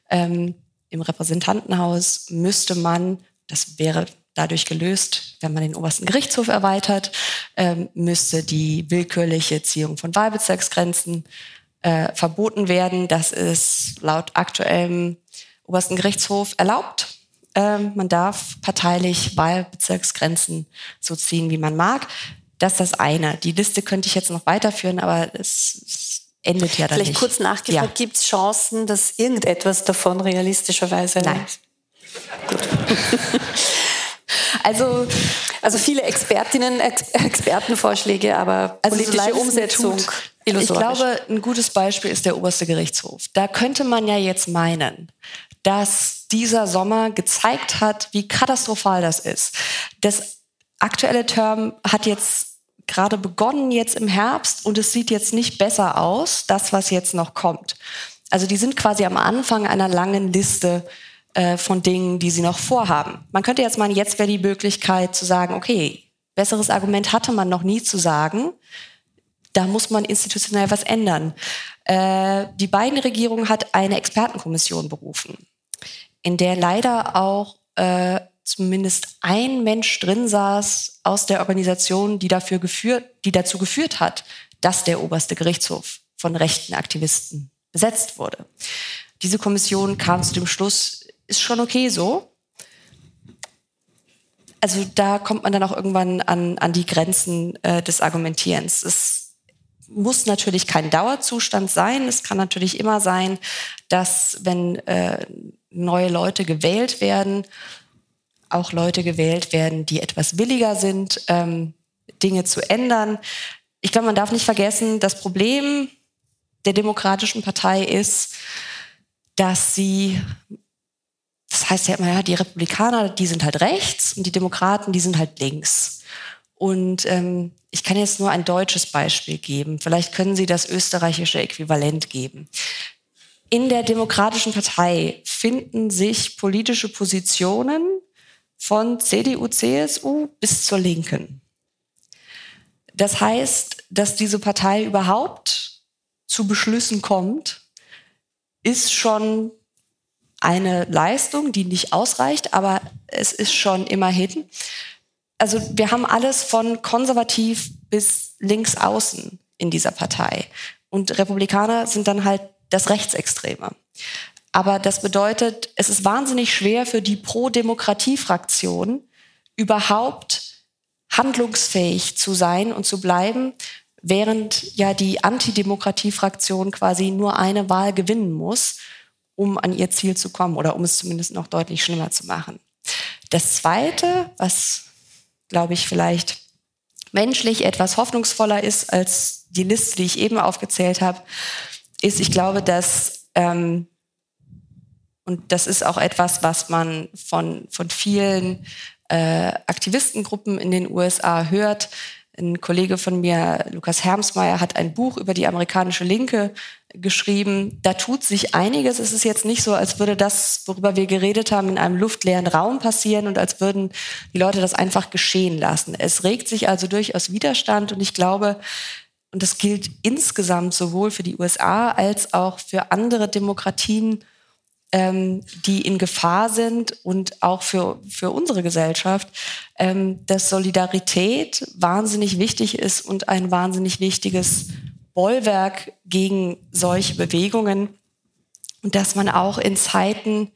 Ähm, Im Repräsentantenhaus müsste man, das wäre dadurch gelöst, wenn man den obersten Gerichtshof erweitert, ähm, müsste die willkürliche Ziehung von Wahlbezirksgrenzen äh, verboten werden. Das ist laut aktuellem obersten Gerichtshof erlaubt. Ähm, man darf parteilich Wahlbezirksgrenzen so ziehen, wie man mag. Das ist das eine. Die Liste könnte ich jetzt noch weiterführen, aber es, endet ja dann Vielleicht nicht. kurz nachgefragt, ja. gibt es Chancen, dass irgendetwas davon realistischerweise... Nein. Gut. also, also viele Expertinnen, Ex Expertenvorschläge, aber also politische Umsetzung... Ich glaube, ein gutes Beispiel ist der oberste Gerichtshof. Da könnte man ja jetzt meinen, dass dieser Sommer gezeigt hat, wie katastrophal das ist. Das aktuelle Term hat jetzt gerade begonnen jetzt im Herbst und es sieht jetzt nicht besser aus, das, was jetzt noch kommt. Also die sind quasi am Anfang einer langen Liste äh, von Dingen, die sie noch vorhaben. Man könnte jetzt meinen, jetzt wäre die Möglichkeit zu sagen, okay, besseres Argument hatte man noch nie zu sagen, da muss man institutionell was ändern. Äh, die beiden Regierungen hat eine Expertenkommission berufen in der leider auch äh, zumindest ein Mensch drin saß aus der Organisation, die dafür geführt, die dazu geführt hat, dass der oberste Gerichtshof von rechten Aktivisten besetzt wurde. Diese Kommission kam zu dem Schluss, ist schon okay so. Also da kommt man dann auch irgendwann an, an die Grenzen äh, des Argumentierens. Es muss natürlich kein Dauerzustand sein. Es kann natürlich immer sein, dass wenn äh, neue Leute gewählt werden, auch Leute gewählt werden, die etwas williger sind, ähm, Dinge zu ändern. Ich glaube, man darf nicht vergessen, das Problem der Demokratischen Partei ist, dass sie, das heißt ja immer, ja, die Republikaner, die sind halt rechts und die Demokraten, die sind halt links. Und ähm, ich kann jetzt nur ein deutsches Beispiel geben. Vielleicht können Sie das österreichische Äquivalent geben. In der Demokratischen Partei finden sich politische Positionen von CDU, CSU bis zur Linken. Das heißt, dass diese Partei überhaupt zu Beschlüssen kommt, ist schon eine Leistung, die nicht ausreicht, aber es ist schon immerhin. Also wir haben alles von konservativ bis links außen in dieser Partei. Und Republikaner sind dann halt das Rechtsextreme. Aber das bedeutet, es ist wahnsinnig schwer für die Pro-Demokratie-Fraktion überhaupt handlungsfähig zu sein und zu bleiben, während ja die Antidemokratie-Fraktion quasi nur eine Wahl gewinnen muss, um an ihr Ziel zu kommen oder um es zumindest noch deutlich schlimmer zu machen. Das Zweite, was, glaube ich, vielleicht menschlich etwas hoffnungsvoller ist als die Liste, die ich eben aufgezählt habe, ist, ich glaube, dass ähm, und das ist auch etwas, was man von, von vielen äh, Aktivistengruppen in den USA hört. Ein Kollege von mir, Lukas Hermsmeyer, hat ein Buch über die amerikanische Linke geschrieben. Da tut sich einiges. Es ist jetzt nicht so, als würde das, worüber wir geredet haben, in einem luftleeren Raum passieren und als würden die Leute das einfach geschehen lassen. Es regt sich also durchaus Widerstand und ich glaube, und das gilt insgesamt sowohl für die USA als auch für andere Demokratien ähm, die in Gefahr sind und auch für, für unsere Gesellschaft, ähm, dass Solidarität wahnsinnig wichtig ist und ein wahnsinnig wichtiges Bollwerk gegen solche Bewegungen und dass man auch in Zeiten,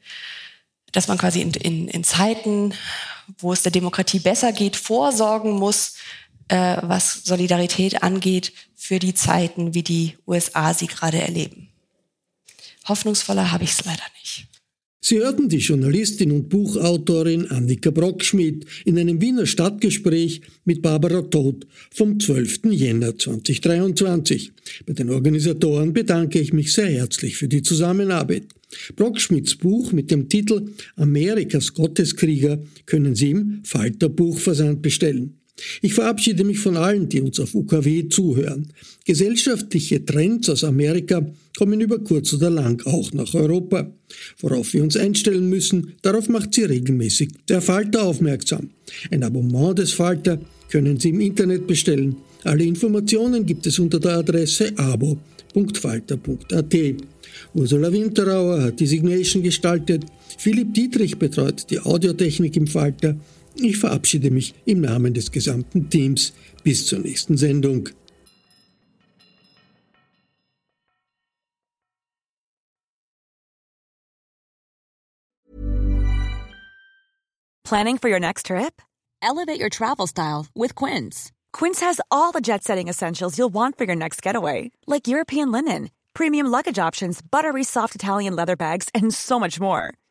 dass man quasi in, in, in Zeiten, wo es der Demokratie besser geht, vorsorgen muss, äh, was Solidarität angeht, für die Zeiten, wie die USA sie gerade erleben. Hoffnungsvoller habe ich es leider nicht. Sie hörten die Journalistin und Buchautorin Annika Brockschmidt in einem Wiener Stadtgespräch mit Barbara Todt vom 12. Jänner 2023. Bei den Organisatoren bedanke ich mich sehr herzlich für die Zusammenarbeit. Brockschmidts Buch mit dem Titel Amerikas Gotteskrieger können Sie im Falter Buchversand bestellen. Ich verabschiede mich von allen, die uns auf UKW zuhören. Gesellschaftliche Trends aus Amerika kommen über kurz oder lang auch nach Europa. Worauf wir uns einstellen müssen, darauf macht sie regelmäßig der Falter aufmerksam. Ein Abonnement des Falter können Sie im Internet bestellen. Alle Informationen gibt es unter der Adresse abo.falter.at. Ursula Winterauer hat die Signation gestaltet. Philipp Dietrich betreut die Audiotechnik im Falter. Ich verabschiede mich im Namen des gesamten Teams. Bis zur nächsten Sendung. Planning for your next trip? Elevate your travel style with Quince. Quince has all the jet setting essentials you'll want for your next getaway, like European linen, premium luggage options, buttery soft Italian leather bags, and so much more